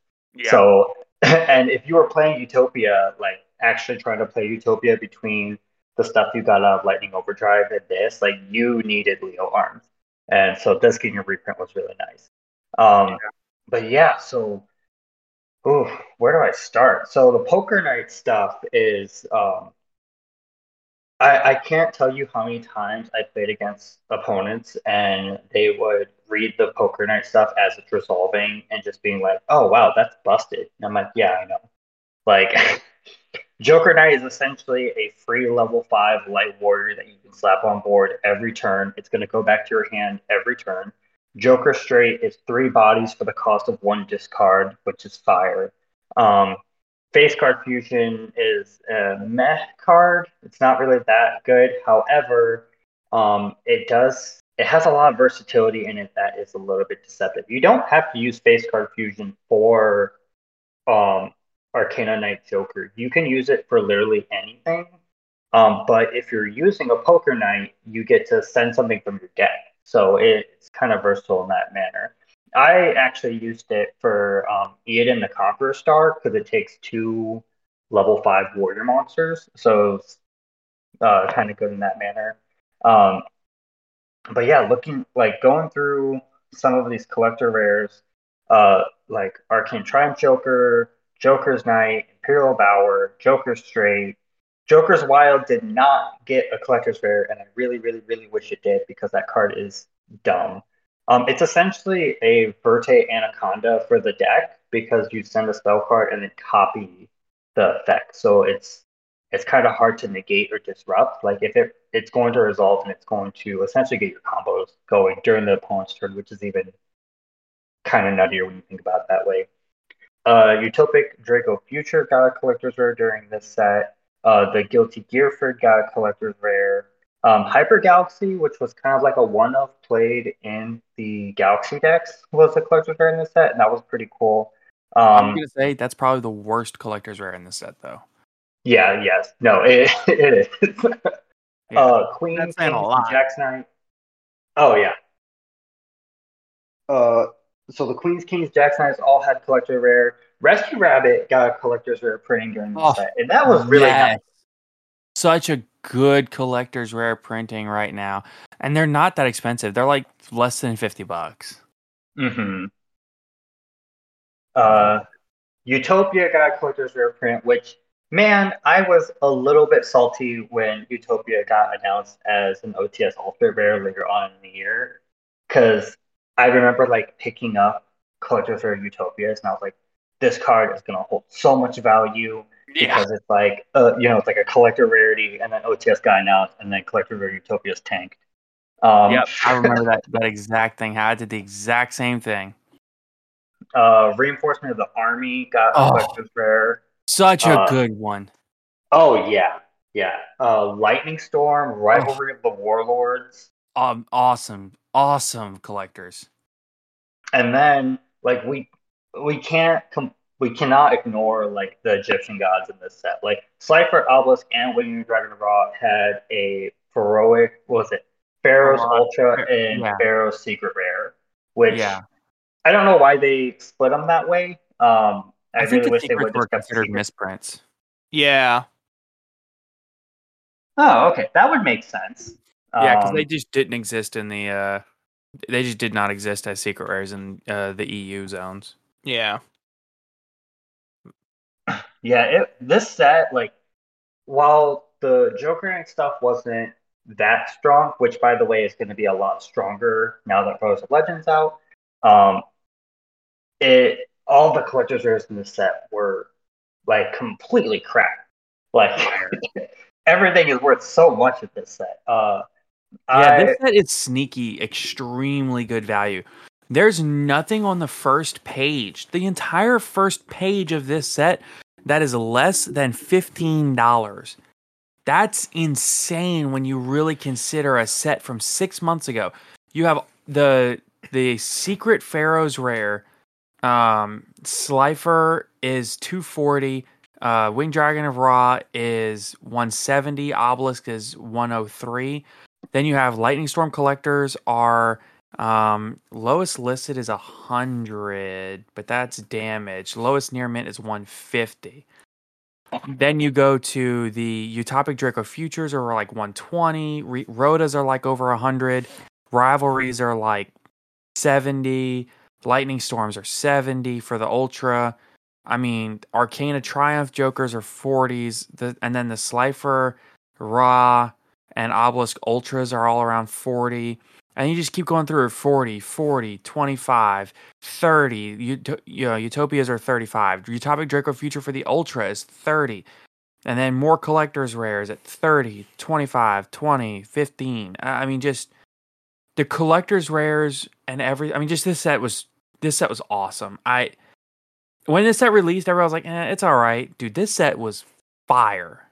So, and if you were playing Utopia, like actually trying to play Utopia between the stuff you got out of Lightning Overdrive and this, like you needed Leo Arms. And so this getting a reprint was really nice. Um, But yeah, so ooh, where do I start? So the Poker Knight stuff is um, I, I can't tell you how many times I played against opponents and they would read the Poker Knight stuff as it's resolving and just being like, oh wow, that's busted. And I'm like, yeah, I know. Like Joker Knight is essentially a free level five light warrior that you can slap on board every turn. It's going to go back to your hand every turn. Joker Straight is three bodies for the cost of one discard, which is fire. Um, Face Card Fusion is a meh card. It's not really that good. However, um, it does it has a lot of versatility in it that is a little bit deceptive. You don't have to use Face Card Fusion for um, Arcana Knight Joker. You can use it for literally anything. Um, but if you're using a Poker Knight, you get to send something from your deck. So it's kind of versatile in that manner. I actually used it for um, Eoden the Conqueror Star because it takes two level five warrior monsters. So it's uh, kind of good in that manner. Um, but yeah, looking like going through some of these collector rares, uh, like Arcana Triumph Joker, Joker's Knight, Imperial Bower, Joker Straight. Joker's Wild did not get a collector's rare, and I really, really, really wish it did because that card is dumb. Um, it's essentially a Verte Anaconda for the deck because you send a spell card and then copy the effect. So it's it's kind of hard to negate or disrupt. Like if it it's going to resolve and it's going to essentially get your combos going during the opponent's turn, which is even kind of nuttier when you think about it that way. Uh, Utopic Draco Future got a collector's rare during this set. Uh, the Guilty Gearford got a collector's rare. Um, Hyper Galaxy, which was kind of like a one of played in the Galaxy decks, was a collector's rare in this set, and that was pretty cool. I'm Um, gonna say that's probably the worst collector's rare in this set, though. yeah, yes, no, it, it is. Yeah, uh, Queen that's saying a lot. Jack's Knight. Oh yeah. Uh, so the Queens, Kings, Jack's Knights all had collector rare. Rescue Rabbit got a collector's rare printing during the Oh, set, and that was really yes. nice. Such a good collector's rare printing right now, and they're not that expensive. They're like less than fifty bucks. Mm-hmm. Uh, Utopia got a collector's rare print, which man, I was a little bit salty when Utopia got announced as an OTS Ultra Rare later on in the year, because I remember like picking up collector's rare Utopias, and I was like, this card is gonna hold so much value because it's like uh, you know, it's like a collector rarity, and then OTS got announced, and then collector rare Utopia's tanked. Um, Yep, I remember that that exact thing. I did the exact same thing. Uh, reinforcement of the army got Oh. collector's rare. Such a Uh, good one. Oh yeah, yeah. Uh, lightning storm, rivalry of the warlords, Um, awesome, awesome collectors. and then like we we can't com- we cannot ignore like the Egyptian gods in this set. Like Slifer, Obelisk, and Winged Dragon of Ra had a heroic. What was it? Pharaoh's Uh, Ultra and yeah. Pharaoh's Secret Rare, which Yeah. I don't know why they split them that way. Um, I, I, think really the wish they would were just the considered secret. misprints. Yeah. Oh, okay, that would make sense. Yeah, because Um, they just didn't exist in the. uh They just did not exist as secret rares in uh, the EU zones. Yeah. Yeah, it, this set, like, while the Joker Knight stuff wasn't that strong, which by the way is going to be a lot stronger now that Rose of Legends out, um, it all the collector's rares in this set were like completely crap. Like everything is worth so much at this set. Uh, Yeah, I, this set is sneaky, extremely good value. There's nothing on the first page, the entire first page of this set, that is less than $15. That's insane when you really consider a set from six months ago. You have the the Secret Pharaoh's Rare. Um, Slifer is 240. Uh, Wing Dragon of Ra is 170. Obelisk is 103. Then you have Lightning Storm collectors are um lowest listed is a hundred, but that's damage. Lowest near mint is 150. Then you go to the Utopic Draco futures are like 120. Re- Rhodas are like over 100. Rivalries are like 70. Lightning Storms are 70 for the Ultra. I mean, Arcana Triumph Jokers are 40s. The, and then the Slifer, Ra, and Obelisk Ultras are all around 40. And you just keep going through 40, 40, 25, 30. Ut- you know, Utopias are 35. Utopic Draco Future for the Ultra is 30. And then more collector's rares at 30, 25, 20, 15. I I mean, just the collector's rares and every. I mean, just this set was this set was awesome. I when this set released, everyone was like, eh, "It's all right, dude." This set was fire.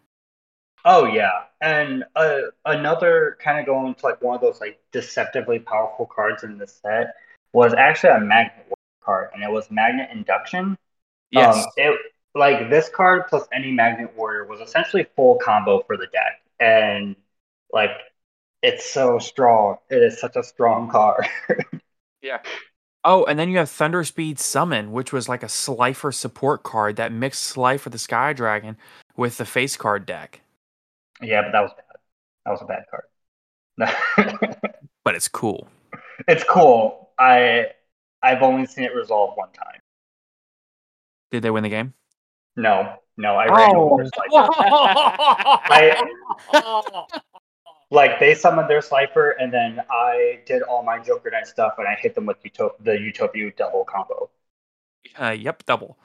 Oh yeah, and uh, another kind of going to like one of those like deceptively powerful cards in this set was actually a magnet card, and it was magnet induction. Yes, Um, it like this card plus any magnet warrior was essentially full combo for the deck, and like it's so strong. It is such a strong card. yeah. Oh, and then you have Thunder Speed Summon, which was like a Slifer support card that mixed Slifer the Sky Dragon with the face card deck. Yeah, but that was bad. That was a bad card. But it's cool. it's cool. I I've only seen it resolve one time. Did they win the game? No, no, I ran Oh. over Slifer. Like they summoned their Slifer, and then I did all my Joker Knight stuff, and I hit them with Utop- the Utopia double combo. Uh, yep, double.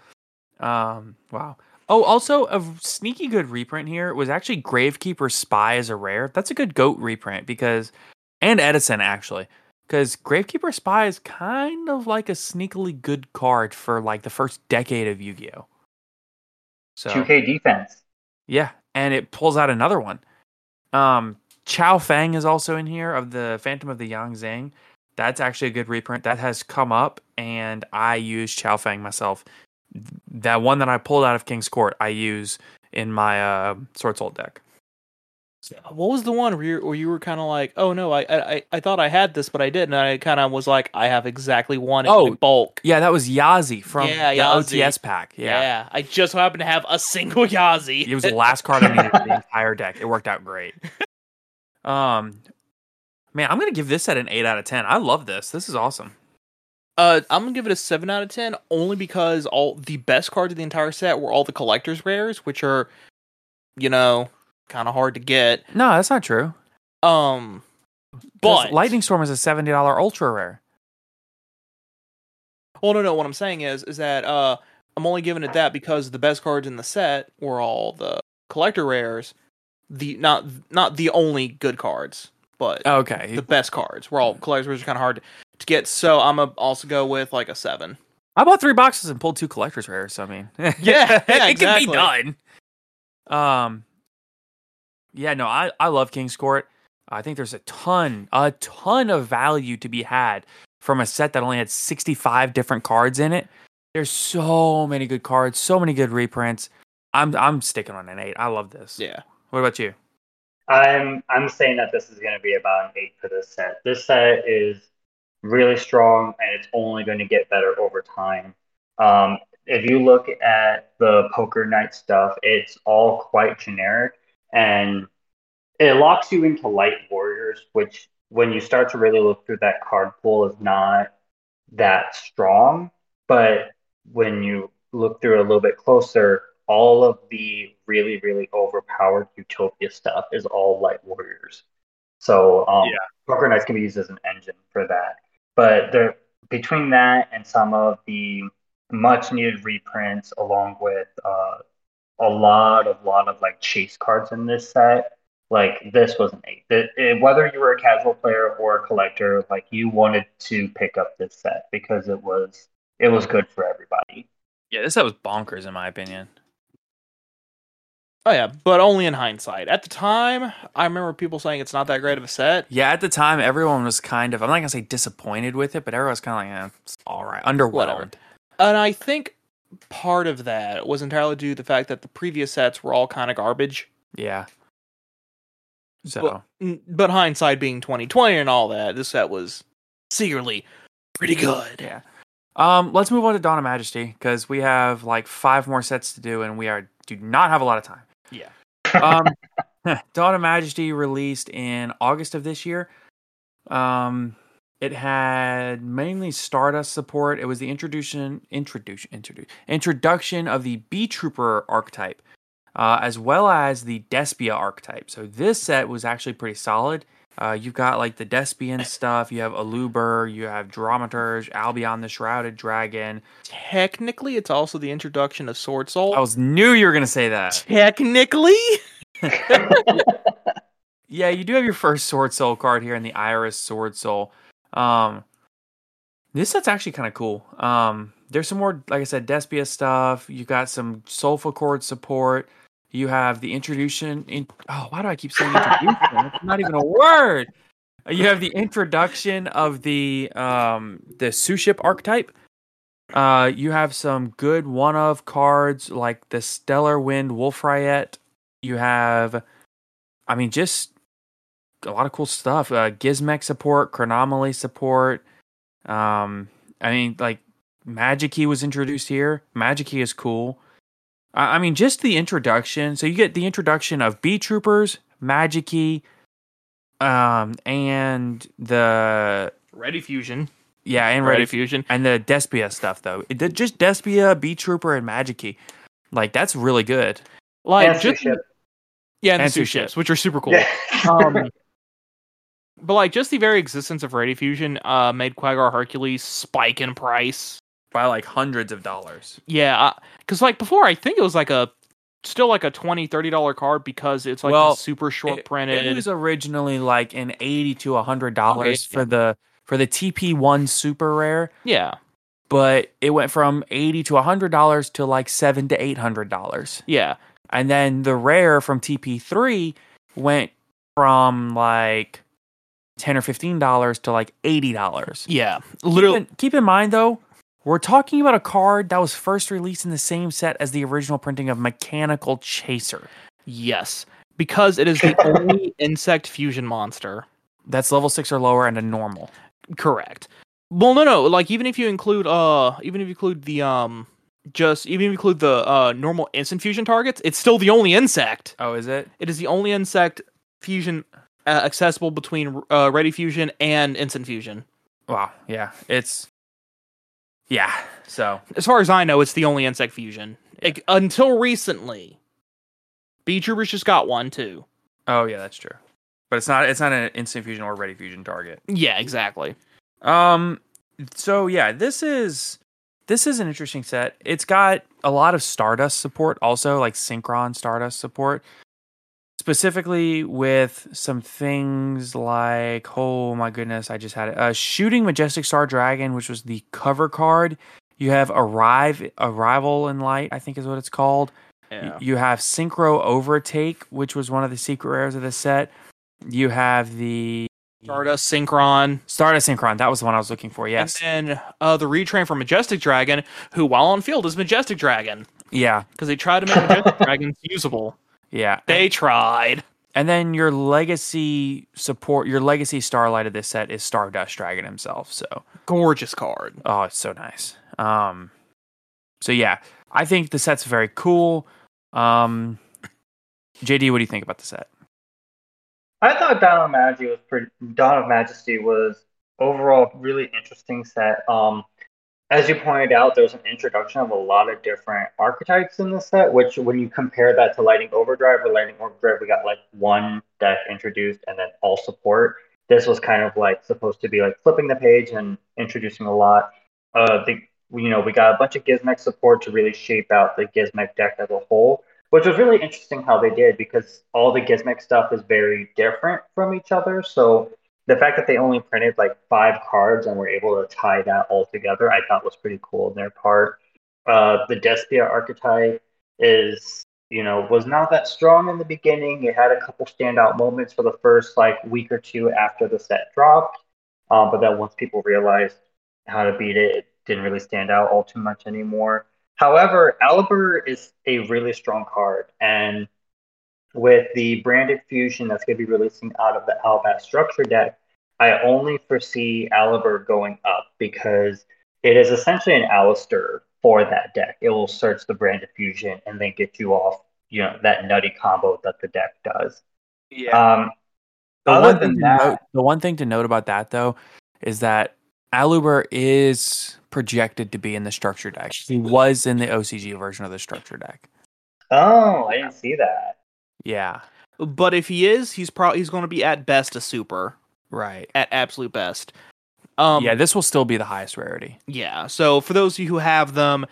Um, wow. Oh, also a sneaky good reprint here was actually Gravekeeper Spy as a rare. That's a good goat reprint because, and Edison actually, because Gravekeeper Spy is kind of like a sneakily good card for like the first decade of Yu-Gi-Oh. So 2K defense. yeah, and it pulls out another one. Um, Chaofeng is also in here of the Phantom of the Yang Zing. That's actually a good reprint that has come up, and I use Chaofeng myself. That one that I pulled out of King's Court, I use in my uh, Sword Soul deck. What was the one where you, where you were kind of like, oh no, I, I I thought I had this, but I didn't. And I kind of was like, I have exactly one Oh, in bulk. Yeah, that was Yazi from Yeah, the Yazi. OTS pack. Yeah. Yeah. I just happened to have a single Yazi. It was the last card I needed for the entire deck. It worked out great. Um, man, I'm gonna give this set an eight out of ten. I love this. This is awesome. Uh, I'm gonna give it a seven out of ten, only because all the best cards of the entire set were all the collector's rares, which are, you know, kind of hard to get. No, that's not true. Um, but Lightning Storm is a seventy dollar ultra rare. Well, no, no. What I'm saying is, is that uh, I'm only giving it that because the best cards in the set were all the collector rares. The not not the only good cards, but Okay. the best cards We're all collectors are kind of hard to, get. So I'm gonna also go with like a seven. I bought three boxes and pulled two collector's rares. So I mean, Yeah, yeah, it can be done. Um, yeah, no, I I love King's Court. I think there's a ton, a ton of value to be had from a set that only had 65 different cards in it. There's so many good cards, so many good reprints. I'm I'm sticking on an eight. I love this. Yeah. What about you? I'm I'm saying that this is going to be about an eight for this set. This set is really strong, and it's only going to get better over time. Um, if you look at the poker knight stuff, it's all quite generic, and it locks you into light warriors, which when you start to really look through that card pool is not that strong. But when you look through it a little bit closer, all of the really, really overpowered Utopia stuff is all light warriors. So um, Yeah. Poker Knights can be used as an engine for that. But there, between that and some of the much needed reprints, along with uh, a lot of lot of like chase cards in this set, like this was an eight. It, it- whether you were a casual player or a collector, like you wanted to pick up this set because it was it was good for everybody. Yeah, this set was bonkers in my opinion. Oh yeah, but only in hindsight. At the time, I remember people saying it's not that great of a set. Yeah, at the time, everyone was kind of, I'm not going to say disappointed with it, but everyone was kind of like, eh, it's all right. Underwhelmed. Whatever. And I think part of that was entirely due to the fact that the previous sets were all kind of garbage. Yeah. So, But, but hindsight being 2020 and all that, this set was secretly pretty good. yeah. Um, let's move on to Dawn of Majesty because we have like five more sets to do and we are do not have a lot of time. Yeah. Um, of Majesty released in August of this year. Um, it had mainly Stardust support. It was the introduction, introduction, introduce, introduction of the Beetrooper archetype, uh, as well as the Despia archetype. So this set was actually pretty solid. Uh, you've got like the Despian stuff. You have Aluber. You have Dramaturge, Albion the Shrouded Dragon. Technically, it's also the introduction of Sword Soul. I was knew you were gonna say that. Technically? Yeah, you do have your first Sword Soul card here in the Iris Sword Soul. Um, this set's actually kind of cool. Um, there's some more, like I said, Despia stuff. You got some Solfachord support. You have the introduction. In oh, why do I keep saying introduction? it's not even a word. You have the introduction of the um the ship archetype. Uh, you have some good one of cards like the Stellar Wind Wolfrayet. You have, I mean, just a lot of cool stuff. Uh, Gizmek support, Chronomaly support. Um, I mean, like Magic Key was introduced here. Magic Key is cool. I, I mean, just the introduction. So you get the introduction of Beetroopers, Magic Key, um, and the Ready Fusion. yeah, and Ready Ready Fusion. and the Despia stuff though. It, did- just Despia, Beetrooper, and Magic Key. Like that's really good. Like, And just, Suship. yeah, and, And the Suship. ships, which are super cool. Yeah. um, but like just the very existence of Ready Fusion uh, made Kwagar Hercules spike in price. By like hundreds of dollars. Yeah, because like before, I think it was like a still like a 20 30 dollar card because it's like Well, super short printed. It was originally like an eighty to hundred dollars Okay, for the for the TP one super rare, yeah, but it went from eighty to hundred dollars to like seven to eight hundred dollars, yeah, and then the rare from TP three went from like ten or fifteen dollars to like eighty dollars. yeah. Literally, Keep in, keep in mind though, we're talking about a card that was first released in the same set as the original printing of Mechanical Chaser. yes. because it is the only insect fusion monster. That's level six or lower and a normal. Correct. Well, no, no. Like even if you include, uh, even if you include the um, just even if you include the uh normal instant fusion targets, it's still the only insect. Oh, is it? It is the only insect fusion uh, accessible between uh, ready fusion and instant fusion. Wow. Yeah. It's. Yeah. So As far as I know, it's the only insect fusion Like, until recently. Beetroopers just got one too. Oh yeah, that's true. But it's not it's not an instant fusion or ready fusion target. Yeah, exactly. Um so yeah, this is this is an interesting set. It's got a lot of Stardust support also, like Synchron Stardust support. Specifically with some things like oh my goodness, I just had it. Uh shooting Majestic Star Dragon, which was the cover card. You have Arrive Arrival in Light, I think is what it's called. Yeah. You have Synchro Overtake, which was one of the secret rares of the set. You have the Stardust Synchron. Stardust Synchron. That was the one I was looking for. Yes. And then uh, the retrain for Majestic Dragon, who while on field is Majestic Dragon. Yeah. Because they tried to make Majestic Dragons usable. Yeah. They tried. And then your legacy support, your legacy starlight of this set is Stardust Dragon himself. So Gorgeous card. oh, it's so nice. Um, so yeah, I think the set's very cool. Um, JD, what do you think about the set? I thought Dawn of Majesty was pretty. Dawn of Majesty was overall really interesting set. Um, as you pointed out, there's an introduction of a lot of different archetypes in the set. Which, when you compare that to Lightning Overdrive, or Lightning Overdrive, we got like one deck introduced and then all support. This was kind of like supposed to be like flipping the page and introducing a lot. Uh, the you know we got a bunch of Gizmek support to really shape out the Gizmek deck as a whole which was really interesting how they did because all the Gizmek stuff is very different from each other. So the fact that they only printed like five cards and were able to tie that all together, I thought was pretty cool on their part. Uh, the Despia archetype is, you know, was not that strong in the beginning. It had a couple standout moments for the first like week or two after the set dropped, um, but then once people realized how to beat it, it didn't really stand out all too much anymore. However, Aluber is a really strong card, and with the branded fusion that's going to be releasing out of the Albaz structure deck, I only foresee Aluber going up because it is essentially an Aleister for that deck. It will search the branded fusion and then get you off, you know, that nutty combo that the deck does. Yeah. Um, The other one, than thing to that, note, the one thing to note about that though is that Aluber is projected to be in the structure deck. He was in the OCG version of the structure deck. oh, I didn't see that. Yeah. But if he is, he's probably he's going to be at best a super, Right. at absolute best. Um, yeah, this will still be the highest rarity. yeah. So for those of you who have them,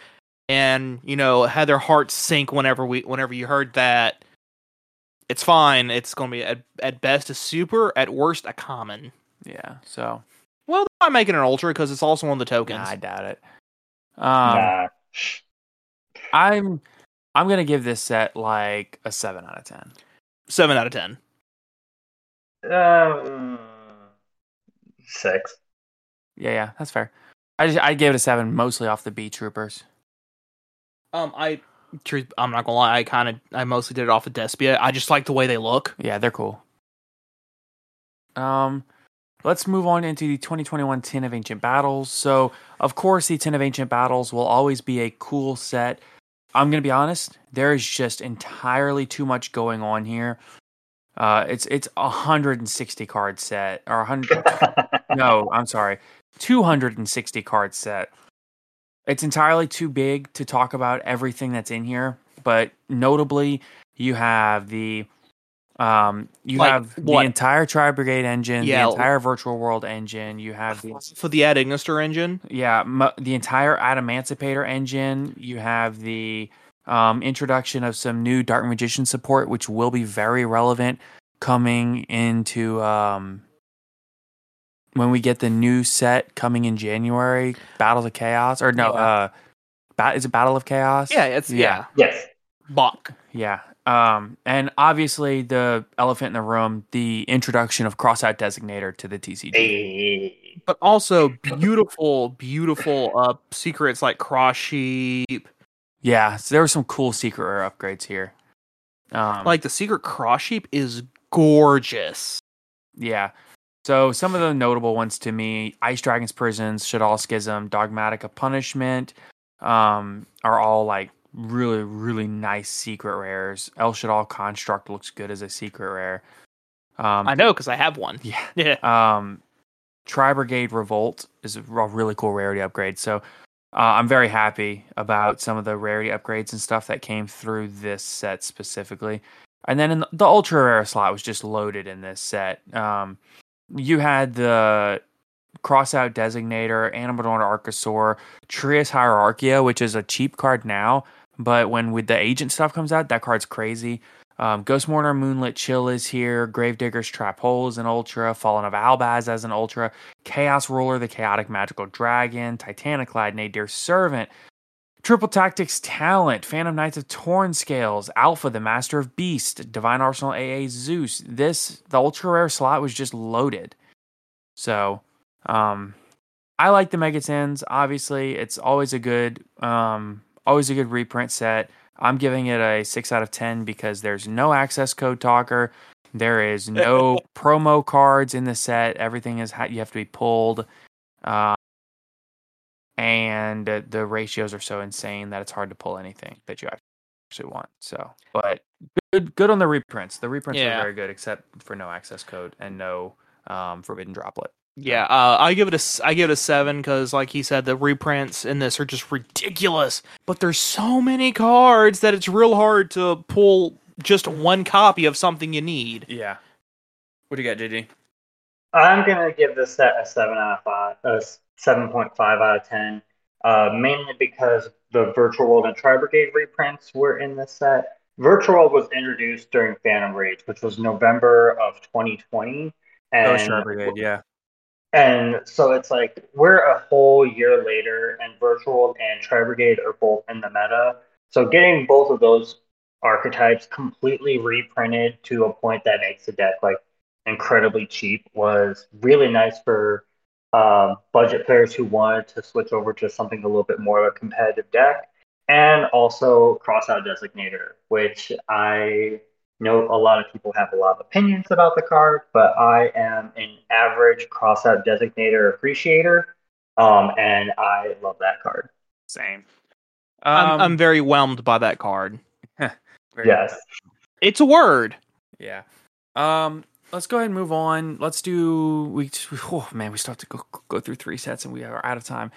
and you know had their hearts sink whenever we whenever you heard that, it's fine. It's going to be at at best a super, at worst a common. Yeah. So Well, they might make it an ultra because it's also one of the tokens. nah, I doubt it. Um, nah. I'm I'm gonna give this set like a seven out of ten. Seven out of ten. Um, six. Yeah, yeah, that's fair. I just I gave it a seven mostly off the Beetroopers. Um, I truth, I'm not gonna lie. I kind of I mostly did it off of Despia. I just like the way they look. Yeah, they're cool. Um, let's move on into the 2021 Tin of Ancient Battles. So, of course, the Tin of Ancient Battles will always be a cool set. I'm gonna be honest. There is just entirely too much going on here. Uh, it's it's a 160 card set or 100. no, I'm sorry, 260 card set. It's entirely too big to talk about everything that's in here, but notably, you have the um you Like, have what? the entire Tri Brigade engine, Yeah. the entire Virtual World engine. You have the For the Ad Ignister engine, yeah, m- the entire Adamancipator engine. You have the um, introduction of some new Dark Magician support, which will be very relevant coming into um, when we get the new set coming in January, Battles of Chaos, or no, Yeah. uh, ba- is it Battle of Chaos? yeah, it's yeah, yes. Bach. yeah. Um, and obviously the elephant in the room, the introduction of Crossout Designator to the TCG. Hey. but also beautiful, beautiful uh secrets like cross sheep. Yeah, so there were some cool secret rare upgrades here. Um, Like the secret cross sheep is gorgeous. Yeah. So some of the notable ones to me, Ice Dragon's Prisons, Shaddoll Schism, Dogmatika Punishment, um, are all like really, really nice secret rares. El Shaddoll Construct looks good as a secret rare. Um, I know because I have one. Yeah. Yeah. Um, Tri Brigade Revolt is a really cool rarity upgrade. So uh, I'm very happy about some of the rarity upgrades and stuff that came through this set specifically. And then in the, the ultra rare slot was just loaded in this set. Um, you had the crossout designator, Animadorn Archosaur, Trias Hierarchia, which is a cheap card now, but when with the agent stuff comes out, that card's crazy. Um, Ghost Mourner Moonlit Chill is here. Gravedigger's Trap Hole is an ultra. Fallen of Albaz as an ultra. Chaos Ruler, the Chaotic Magical Dragon. Titaniclad, Nadir Servant. Triple Tactics Talent. Phantom Knights of Torn Scales. Alpha, the Master of Beast. Divine Arsenal AA Zeus. This, the ultra rare slot was just loaded. So, um, I like the Megatins. Obviously, it's always a good, um, always a good reprint set. I'm giving it a six out of ten because there's no access code talker. There is no promo cards in the set. Everything is ha- you have to be pulled, uh, and uh, the ratios are so insane that it's hard to pull anything that you actually want. So, but good, good on the reprints. The reprints Yeah. are very good, except for no access code and no um, forbidden droplet. Yeah, uh, I give it a s- I give it a seven because, like he said, the reprints in this are just ridiculous. But there's so many cards that it's real hard to pull just one copy of something you need. Yeah. What do you got, JD? I'm gonna give this set a seven out of five, a seven point five out of ten. Uh, mainly because the Virtual World and Tri Brigade reprints were in this set. Virtual World was introduced during Phantom Rage, which was November of 2020, and Oh, Star Brigade, yeah. And so it's like we're a whole year later, and Virtual and Tri Brigade are both in the meta. So getting both of those archetypes completely reprinted to a point that makes the deck like incredibly cheap was really nice for um, budget players who wanted to switch over to something a little bit more of a competitive deck, and also Crossout Designator, which I know a lot of people have a lot of opinions about the card, but I am an average Crossout Designator appreciator, um, and I love that card. Same. I'm, Um, I'm very whelmed by that card. very Yes. It's a word. Yeah. Um, let's go ahead and move on. Let's do we. Oh man, we still have to go go through three sets, and we are out of time.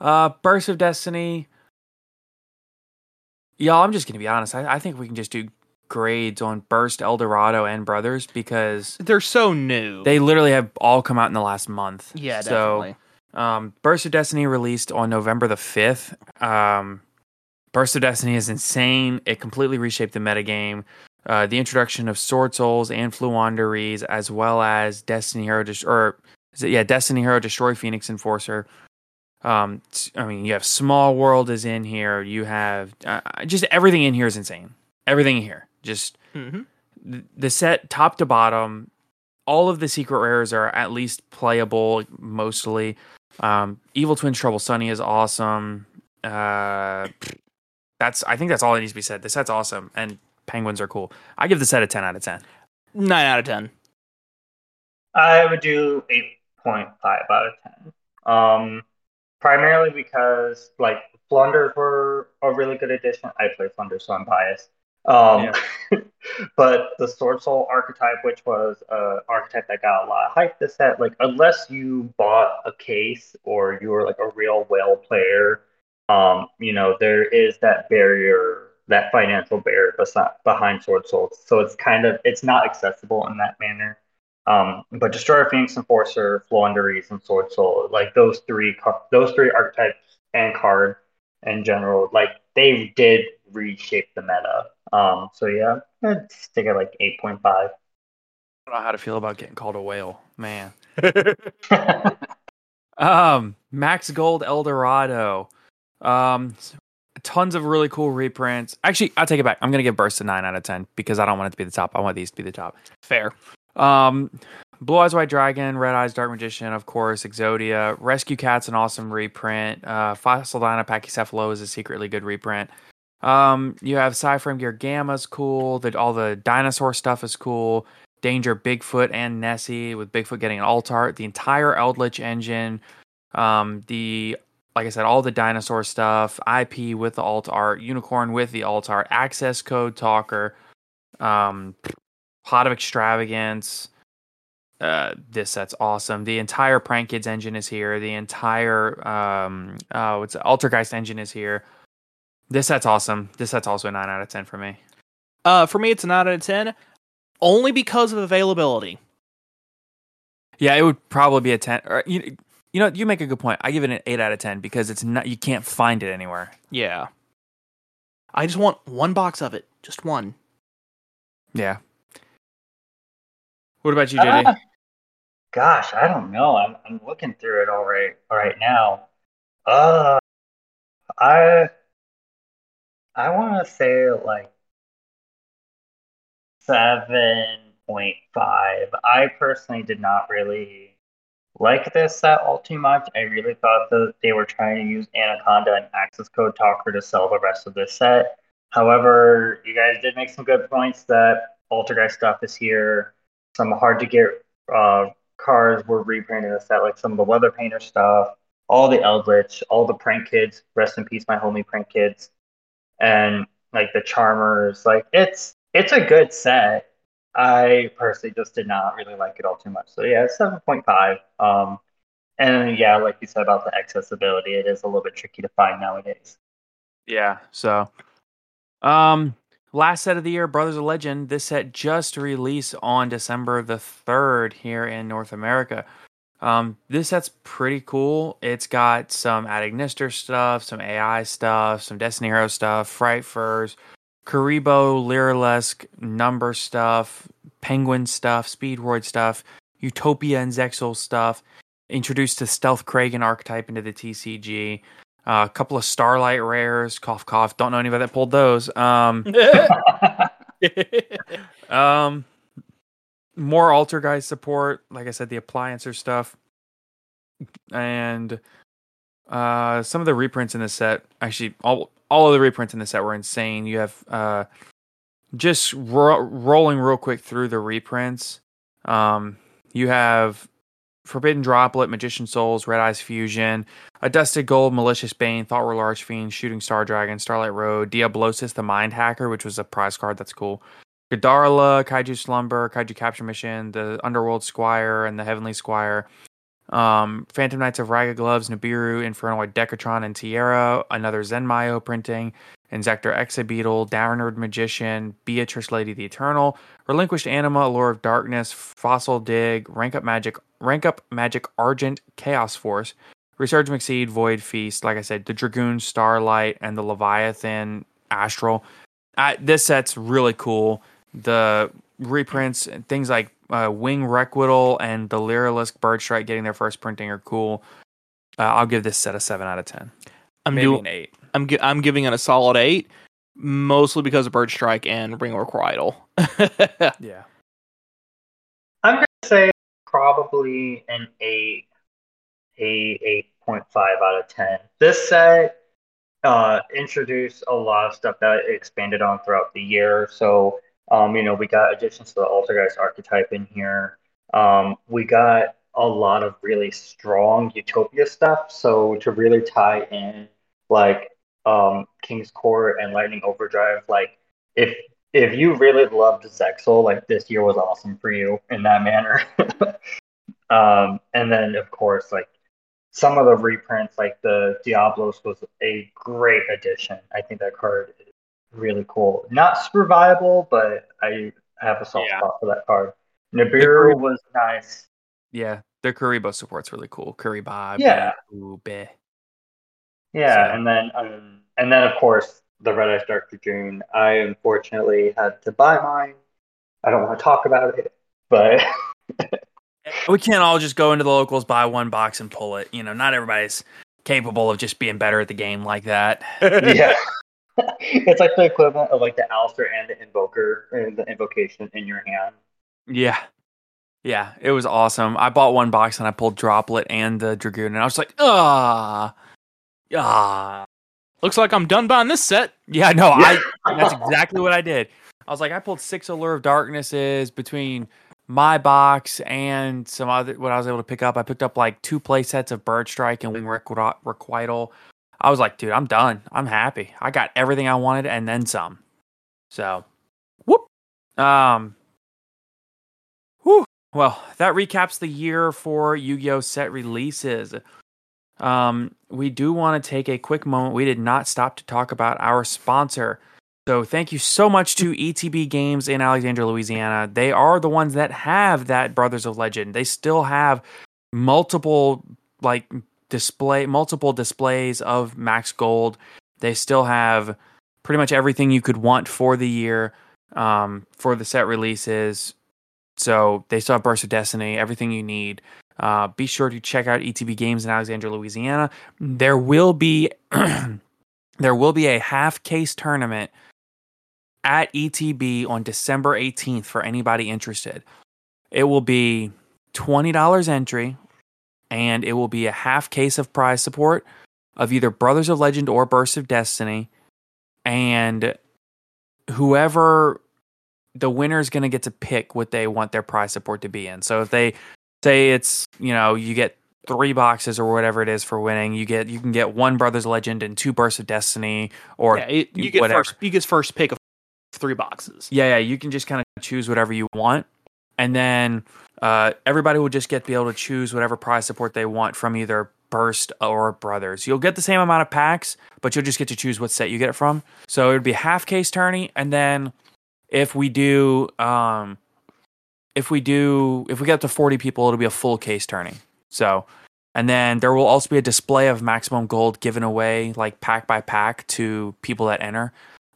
Uh, Burst of Destiny. Y'all, I'm just gonna be honest. I, I think we can just do grades on Burst, El Dorado, and Brothers because They're so new. they literally have all come out in the last month. yeah, So, definitely. um, Burst of Destiny released on November the 5th. Um, Burst of Destiny is insane. It completely reshaped the metagame. Uh, the introduction of Sword Souls and Floowandereeze, as well as Destiny Hero, Dest- or is it, yeah, Destiny Hero Destroy Phoenix Enforcer. Um, I mean, you have Small World is in here. You have uh, just everything in here is insane. Everything in here, just hmm th- the set top to bottom all of the secret rares are at least playable mostly um evil twins trouble sunny is awesome uh that's i think that's all that needs to be said the set's awesome and penguins are cool i give the set a 10 out of 10 Nine out of ten. I would do 8.5 out of 10. Um, primarily because, like, Flunders were a really good addition. I play Flunders, so I'm biased. Um, but the Sword Soul archetype, which was an archetype that got a lot of hype this set, like, unless you bought a case or you were, like, a real whale player, um, you know, there is that barrier, that financial barrier besi- behind Sword Souls. So it's kind of, it's not accessible in that manner. Um, but Destroyer, Phoenix Enforcer, Floowandereeze, and Sword Soul, like those three, those three archetypes and card in general, like they did reshape the meta. Um, so yeah, I'd stick at like eight point five. i don't know how to feel about getting called a whale man Um, Max Gold Eldorado. Um, tons of really cool reprints. Actually, I'll take it back. I'm gonna give Burst a nine out of ten because I don't want it to be the top. I want these to be the top. Fair. Um, Blue Eyes White Dragon, Red Eyes Dark Magician, of course, Exodia, Rescue Cat's an awesome reprint. Uh, Fossil Dino Pachycephalo is a secretly good reprint. Um, you have Cyframe Gear Gamma's cool. That all the dinosaur stuff is cool. Danger Bigfoot and Nessie with Bigfoot getting an alt art. The entire Eldlich engine. Um, the like I said, all the dinosaur stuff, IP with the alt art, unicorn with the alt art, access code talker, um, of extravagance. Uh, this set's awesome. The entire Prank Kids engine is here. The entire um, oh, it's Altergeist engine is here. This set's awesome. This set's also a nine out of ten for me. Uh, for me, it's a nine out of ten, only because of availability. Yeah, it would probably be a ten. Or, you, you know, you make a good point. I give it an eight out of ten because it's not. You can't find it anywhere. Yeah. I just want one box of it, just one. Yeah. What about you, JD? Uh, gosh, I don't know. I'm I'm looking through it all right all right now. Uh, I I want to say like seven point five. I personally did not really like this set all too much. I really thought that they were trying to use Anaconda and Access Code Talker to sell the rest of this set. However, you guys did make some good points that Altergeist stuff is here. Some hard to get uh, cards were reprinted in the set, like some of the Weather Painter stuff, all the Eldlich, all the Prank Kids. Rest in peace, my homie Prank Kids, and like the Charmers. Like it's it's a good set. I personally just did not really like it all too much. So yeah, seven point five. Um, and yeah, like you said about the accessibility, it is a little bit tricky to find nowadays. Yeah. So, um, last set of the year, Brothers of Legend. This set just released on December the third here in North America. Um, this set's pretty cool. It's got some Ad Ignister stuff, some AI stuff, some Destiny Hero stuff, Fright Furs, Kuriboh, Lyrilusc, number stuff, Penguin stuff, Speedroid stuff, Utopia and Zexal stuff. Introduced the Stealth Kragen archetype into the TCG. Uh, a couple of Starlight rares, cough cough. Don't know anybody that pulled those. Um, um, more Altergeist support. Like I said, the appliancer stuff, and uh, some of the reprints in the set. Actually, all all of the reprints in the set were insane. You have uh, just ro- rolling real quick through the reprints. Um, you have Forbidden Droplet, Magician Souls, Red Eyes Fusion, A Dusted Gold, Malicious Bane, Thought Ruler Archfiend, Shooting Star Dragon, Starlight Road, Diablosis the Mind Hacker, which was a prize card. That's cool. Gadarla, Kaiju Slumber, Kaiju Capture Mission, the Underworld Squire, and the Heavenly Squire. Um, Phantom Knights of Ragged Gloves, Nibiru, Infernoid Decatron, and Tierra. Another Zenmaioh printing. Inzektor Exabeetle, Downward Magician, Beatrice Lady the Eternal, Relinquished Anima, Allure of Darkness, Fossil Dig, Rank Up Magic, Rank Up Magic Argent, Chaos Force, Resurge McSeed, Void Feast, like I said, the Dragoon Starlight, and the Leviathan Astral. Uh, this set's really cool. The reprints, things like uh, Wing Requital and the Lyrilusc Bird Strike getting their first printing are cool. Uh, I'll give this set a 7 out of 10. I'm Maybe doing. an 8. I'm gi- I'm giving it a solid eight, mostly because of Bird Strike and Ring Requital. Yeah. I'm gonna say probably an eight, a eight point five out of ten. This set uh, introduced a lot of stuff that it expanded on throughout the year. So, um, you know, we got additions to the Altergeist archetype in here. Um, we got a lot of really strong Utopia stuff. So to really tie in like um, King's Court and Lightning Overdrive, like if if you really loved Zexal, like this year was awesome for you in that manner. um, and then of course, like some of the reprints, like the Diablos, was a great addition. I think that card really cool. Not super viable, but I have a soft Yeah. spot for that card. Nibiru was nice. Yeah. Their Kuriboh support's really cool. Kuriba. Yeah. Ube. Yeah, So- and then um, and then of course the Red Eyes Dark Dragoon. I unfortunately had to buy mine. I don't want to talk about it, but We can't all just go into the locals, buy one box, and pull it. You know, not everybody's capable of just being better at the game like that. yeah, it's like the equivalent of like the Aleister and the Invoker, and the Invocation in your hand. Yeah. Yeah, it was awesome. I bought one box and I pulled Droplet and the Dragoon, and I was like, ah, ah. Looks like I'm done buying this set. Yeah, no, I that's exactly what I did. I was like, I pulled six Allure of Darknesses between my box and some other what I was able to pick up. I picked up like two play sets of Bird Strike and Wing Requital. I was like, dude, I'm done. I'm happy. I got everything I wanted and then some. So, whoop. Um, whew. Well, that recaps the year for Yu-Gi-Oh set releases. Um, we do want to take a quick moment. We did not stop to talk about our sponsor. So thank you so much to ETB Games in Alexandria, Louisiana. They are the ones that have that Brothers of Legend. They still have multiple like display multiple displays of Max Gold. They still have pretty much everything you could want for the year um, for the set releases. So they still have Burst of Destiny, everything you need. Uh, be sure to check out ETB Games in Alexandria, Louisiana. There will be there will be a half case tournament at ETB on December 18th for anybody interested. It will be $20 entry and it will be a half case of prize support of either Brothers of Legend or Burst of Destiny. And whoever the winner is going to get to pick what they want their prize support to be in. So if they say it's, you know, you get three boxes or whatever it is for winning, you get you can get one Brothers of Legend and two Bursts of Destiny or yeah, it, you get whatever. first you get first pick of three boxes. Yeah, yeah, you can just kind of choose whatever you want. And then uh, everybody will just get to be able to choose whatever prize support they want from either Burst or Brothers. You'll get the same amount of packs, but you'll just get to choose what set you get it from. So it would be half case tourney, and then if we do, um, if we do, if we get up to forty people, it'll be a full case tourney. So, and then there will also be a display of maximum gold given away, like pack by pack, to people that enter.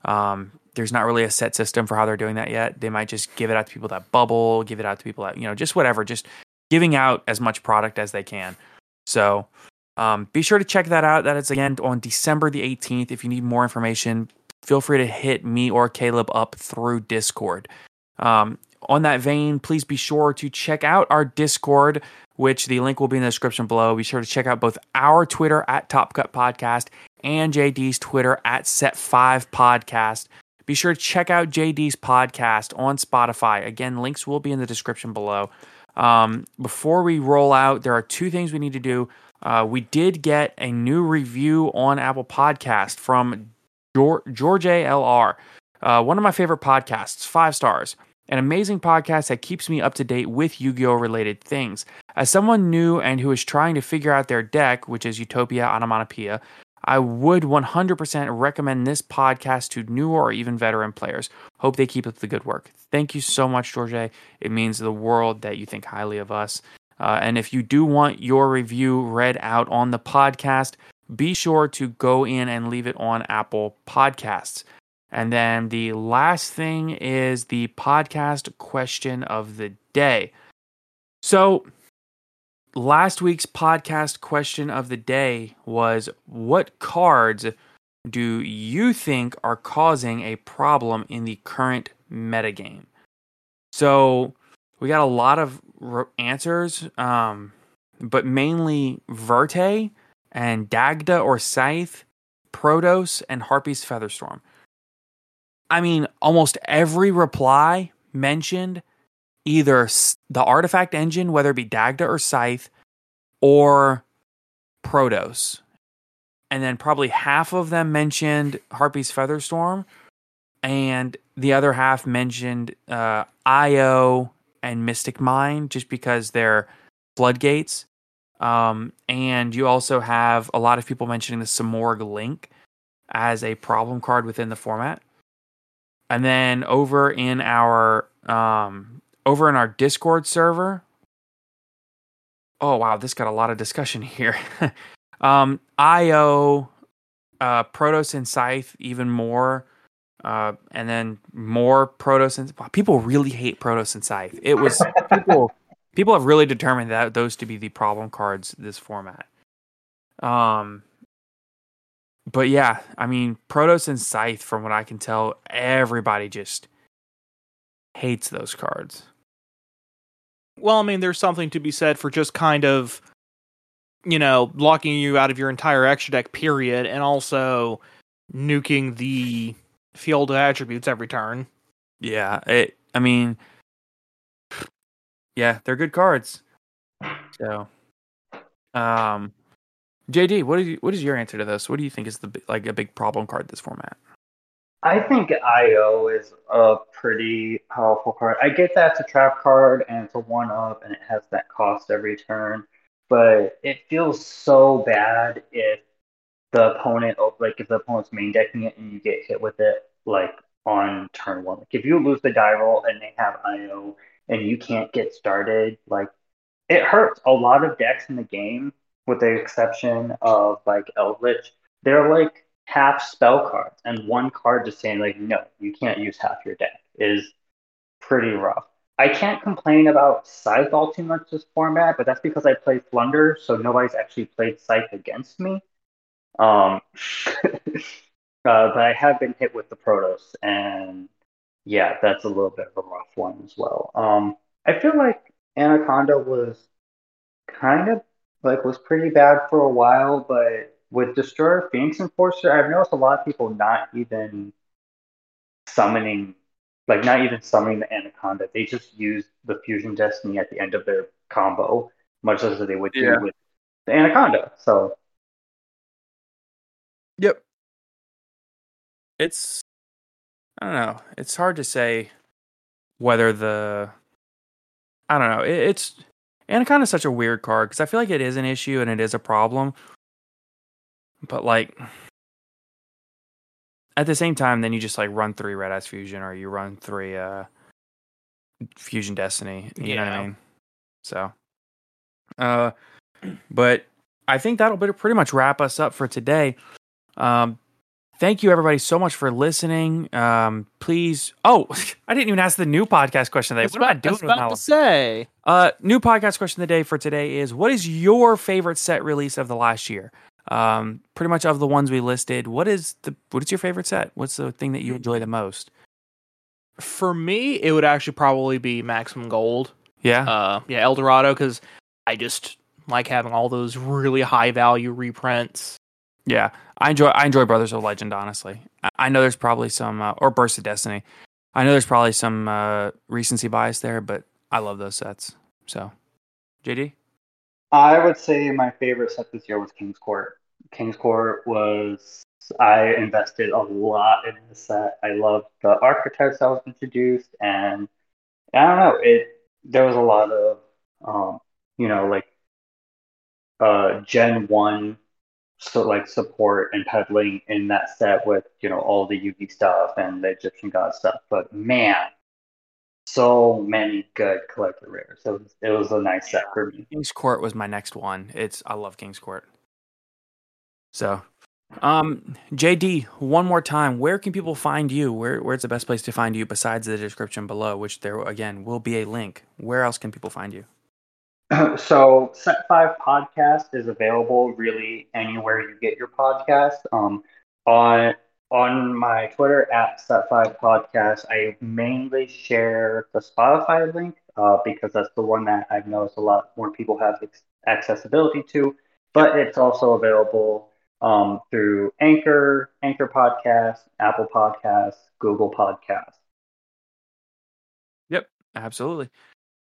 Um, there's not really a set system for how they're doing that yet. They might just give it out to people that bubble, give it out to people that, you know, just whatever, just giving out as much product as they can. So um, be sure to check that out. That is again on December the 18th. If you need more information, feel free to hit me or Caleb up through Discord. Um, on that vein, please be sure to check out our Discord, which the link will be in the description below. Be sure to check out both our Twitter at Top Cut Podcast and JD's Twitter at Set5 Podcast. Be sure to check out JD's podcast on Spotify. Again, links will be in the description below. Um, before we roll out, there are two things we need to do. Uh, we did get a new review on Apple Podcast from George, George uh, one of my favorite podcasts, five stars. An amazing podcast that keeps me up to date with Yu Gi Oh! related things. As someone new and who is trying to figure out their deck, which is Utopia Onomatopoeia, I would 100% recommend this podcast to new or even veteran players. Hope they keep up the good work. Thank you so much, George. It means the world that you think highly of us. Uh, and if you do want your review read out on the podcast, be sure to go in and leave it on Apple Podcasts. And then the last thing is the podcast question of the day. So, last week's podcast question of the day was What cards do you think are causing a problem in the current metagame? So we got a lot of answers, um, but mainly Verte and Dagda or Scythe, Protos, and Harpy's Featherstorm. I mean, almost every reply mentioned either the artifact engine, whether it be Dagda or Scythe, or Protos. And then probably half of them mentioned Harpy's Featherstorm, and the other half mentioned uh, Io and Mystic Mine, just because they're floodgates. Um, and you also have a lot of people mentioning the Simorgh Link as a problem card within the format. And then over in our um, over in our Discord server. Oh wow, this got a lot of discussion here. um, IO, uh, Protos and Scythe even more, uh, and then more Protos and wow, people really hate Protos and Scythe. It was people people have really determined that those to be the problem cards this format. Um, but yeah, I mean Protos and Scythe, from what I can tell, everybody just hates those cards. Well, I mean, there's something to be said for just kind of, you know, locking you out of your entire extra deck period, and also nuking the field of attributes every turn. Yeah, it. I mean, yeah, they're good cards. So, um, JD, what is what is your answer to this? What do you think is the like a big problem card this format? I think IO is a pretty powerful card. I get that it's a trap card and it's a one up and it has that cost every turn, but it feels so bad if the opponent, oh, like if the opponent's main decking it and you get hit with it, like on turn one. Like if you lose the die roll and they have IO and you can't get started, like it hurts. A lot of decks in the game, with the exception of like Eldlich, they're like half spell cards, and one card just saying like, no, you can't use half your deck is pretty rough. I can't complain about Scythe all too much this format, but that's because I play Flunder, so nobody's actually played Scythe against me. Um, uh, but I have been hit with the Protos, and yeah, that's a little bit of a rough one as well. Um, I feel like Anaconda was kind of like was pretty bad for a while, but with Destroyer Phoenix Enforcer, I've noticed a lot of people not even summoning, like not even summoning the Anaconda. They just use the Fusion Destiny at the end of their combo, much as they would Yeah. do with the Anaconda. So Yep. It's I don't know. It's hard to say whether the I don't know. It, it's Anaconda is such a weird card because I feel like it is an issue and it is a problem. But like at the same time, then you just like run three Red Eyes Fusion or you run three uh Fusion Destiny. You know what I mean? So uh but I think that'll pretty much wrap us up for today. Um, thank you everybody so much for listening. Um, please. Oh, I didn't even ask the new podcast question today. What am I doing was my about to life? say? Uh, new podcast question of the day for today is: What is your favorite set release of the last year? Um, pretty much of the ones we listed. What is the what is your favorite set? What's the thing that you enjoy the most? For me, it would actually probably be Maximum Gold. Yeah, Uh, yeah, El Dorado, because I just like having all those really high value reprints. yeah. I enjoy I enjoy Brothers of Legend. Honestly, I, I know there's probably some uh, or Burst of Destiny. I know there's probably some uh, recency bias there, but I love those sets. So, JD. I would say my favorite set this year was King's Court. King's Court was I invested a lot in the set. I loved the archetypes that was introduced, and I don't know it. There was a lot of um, you know like uh, Gen One so like support and peddling in that set with you know all the Yugi stuff and the Egyptian god stuff. But man, so many good collector rares. So it was a nice set for me. King's Court was my next one. It's I love King's Court. So, um, JD, one more time, where can people find you? Where where's the best place to find you besides the description below, which there again will be a link. Where else can people find you? so set five podcast is available really anywhere you get your podcast um on on my twitter at set five podcast i mainly share the spotify link uh, because that's the one that i've noticed a lot more people have ex- accessibility to but it's also available um, through anchor anchor podcast apple Podcasts, google Podcasts. Yep, absolutely.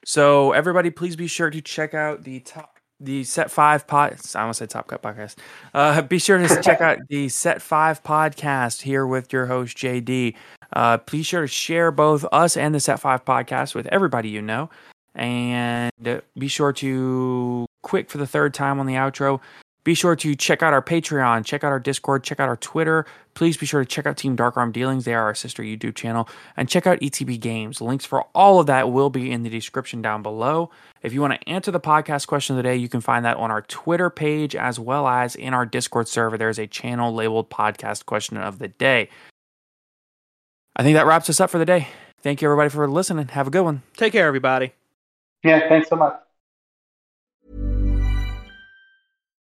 So everybody, please be sure to check out the top, the Set Five pod. I almost said Top Cut podcast. Uh, be sure to check out the Set Five podcast here with your host JD. Uh, please sure to share both us and the Set Five podcast with everybody you know, and uh, be sure to quick for the third time on the outro. Be sure to check out our Patreon, check out our Discord, check out our Twitter. Please be sure to check out Team Dark Arm Dealings. They are our sister YouTube channel. And check out ETB Games. Links for all of that will be in the description down below. If you want to answer the podcast question of the day, you can find that on our Twitter page as well as in our Discord server. There's a channel labeled podcast question of the day. I think that wraps us up for the day. Thank you, everybody, for listening. Have a good one. Take care, everybody. yeah thanks so much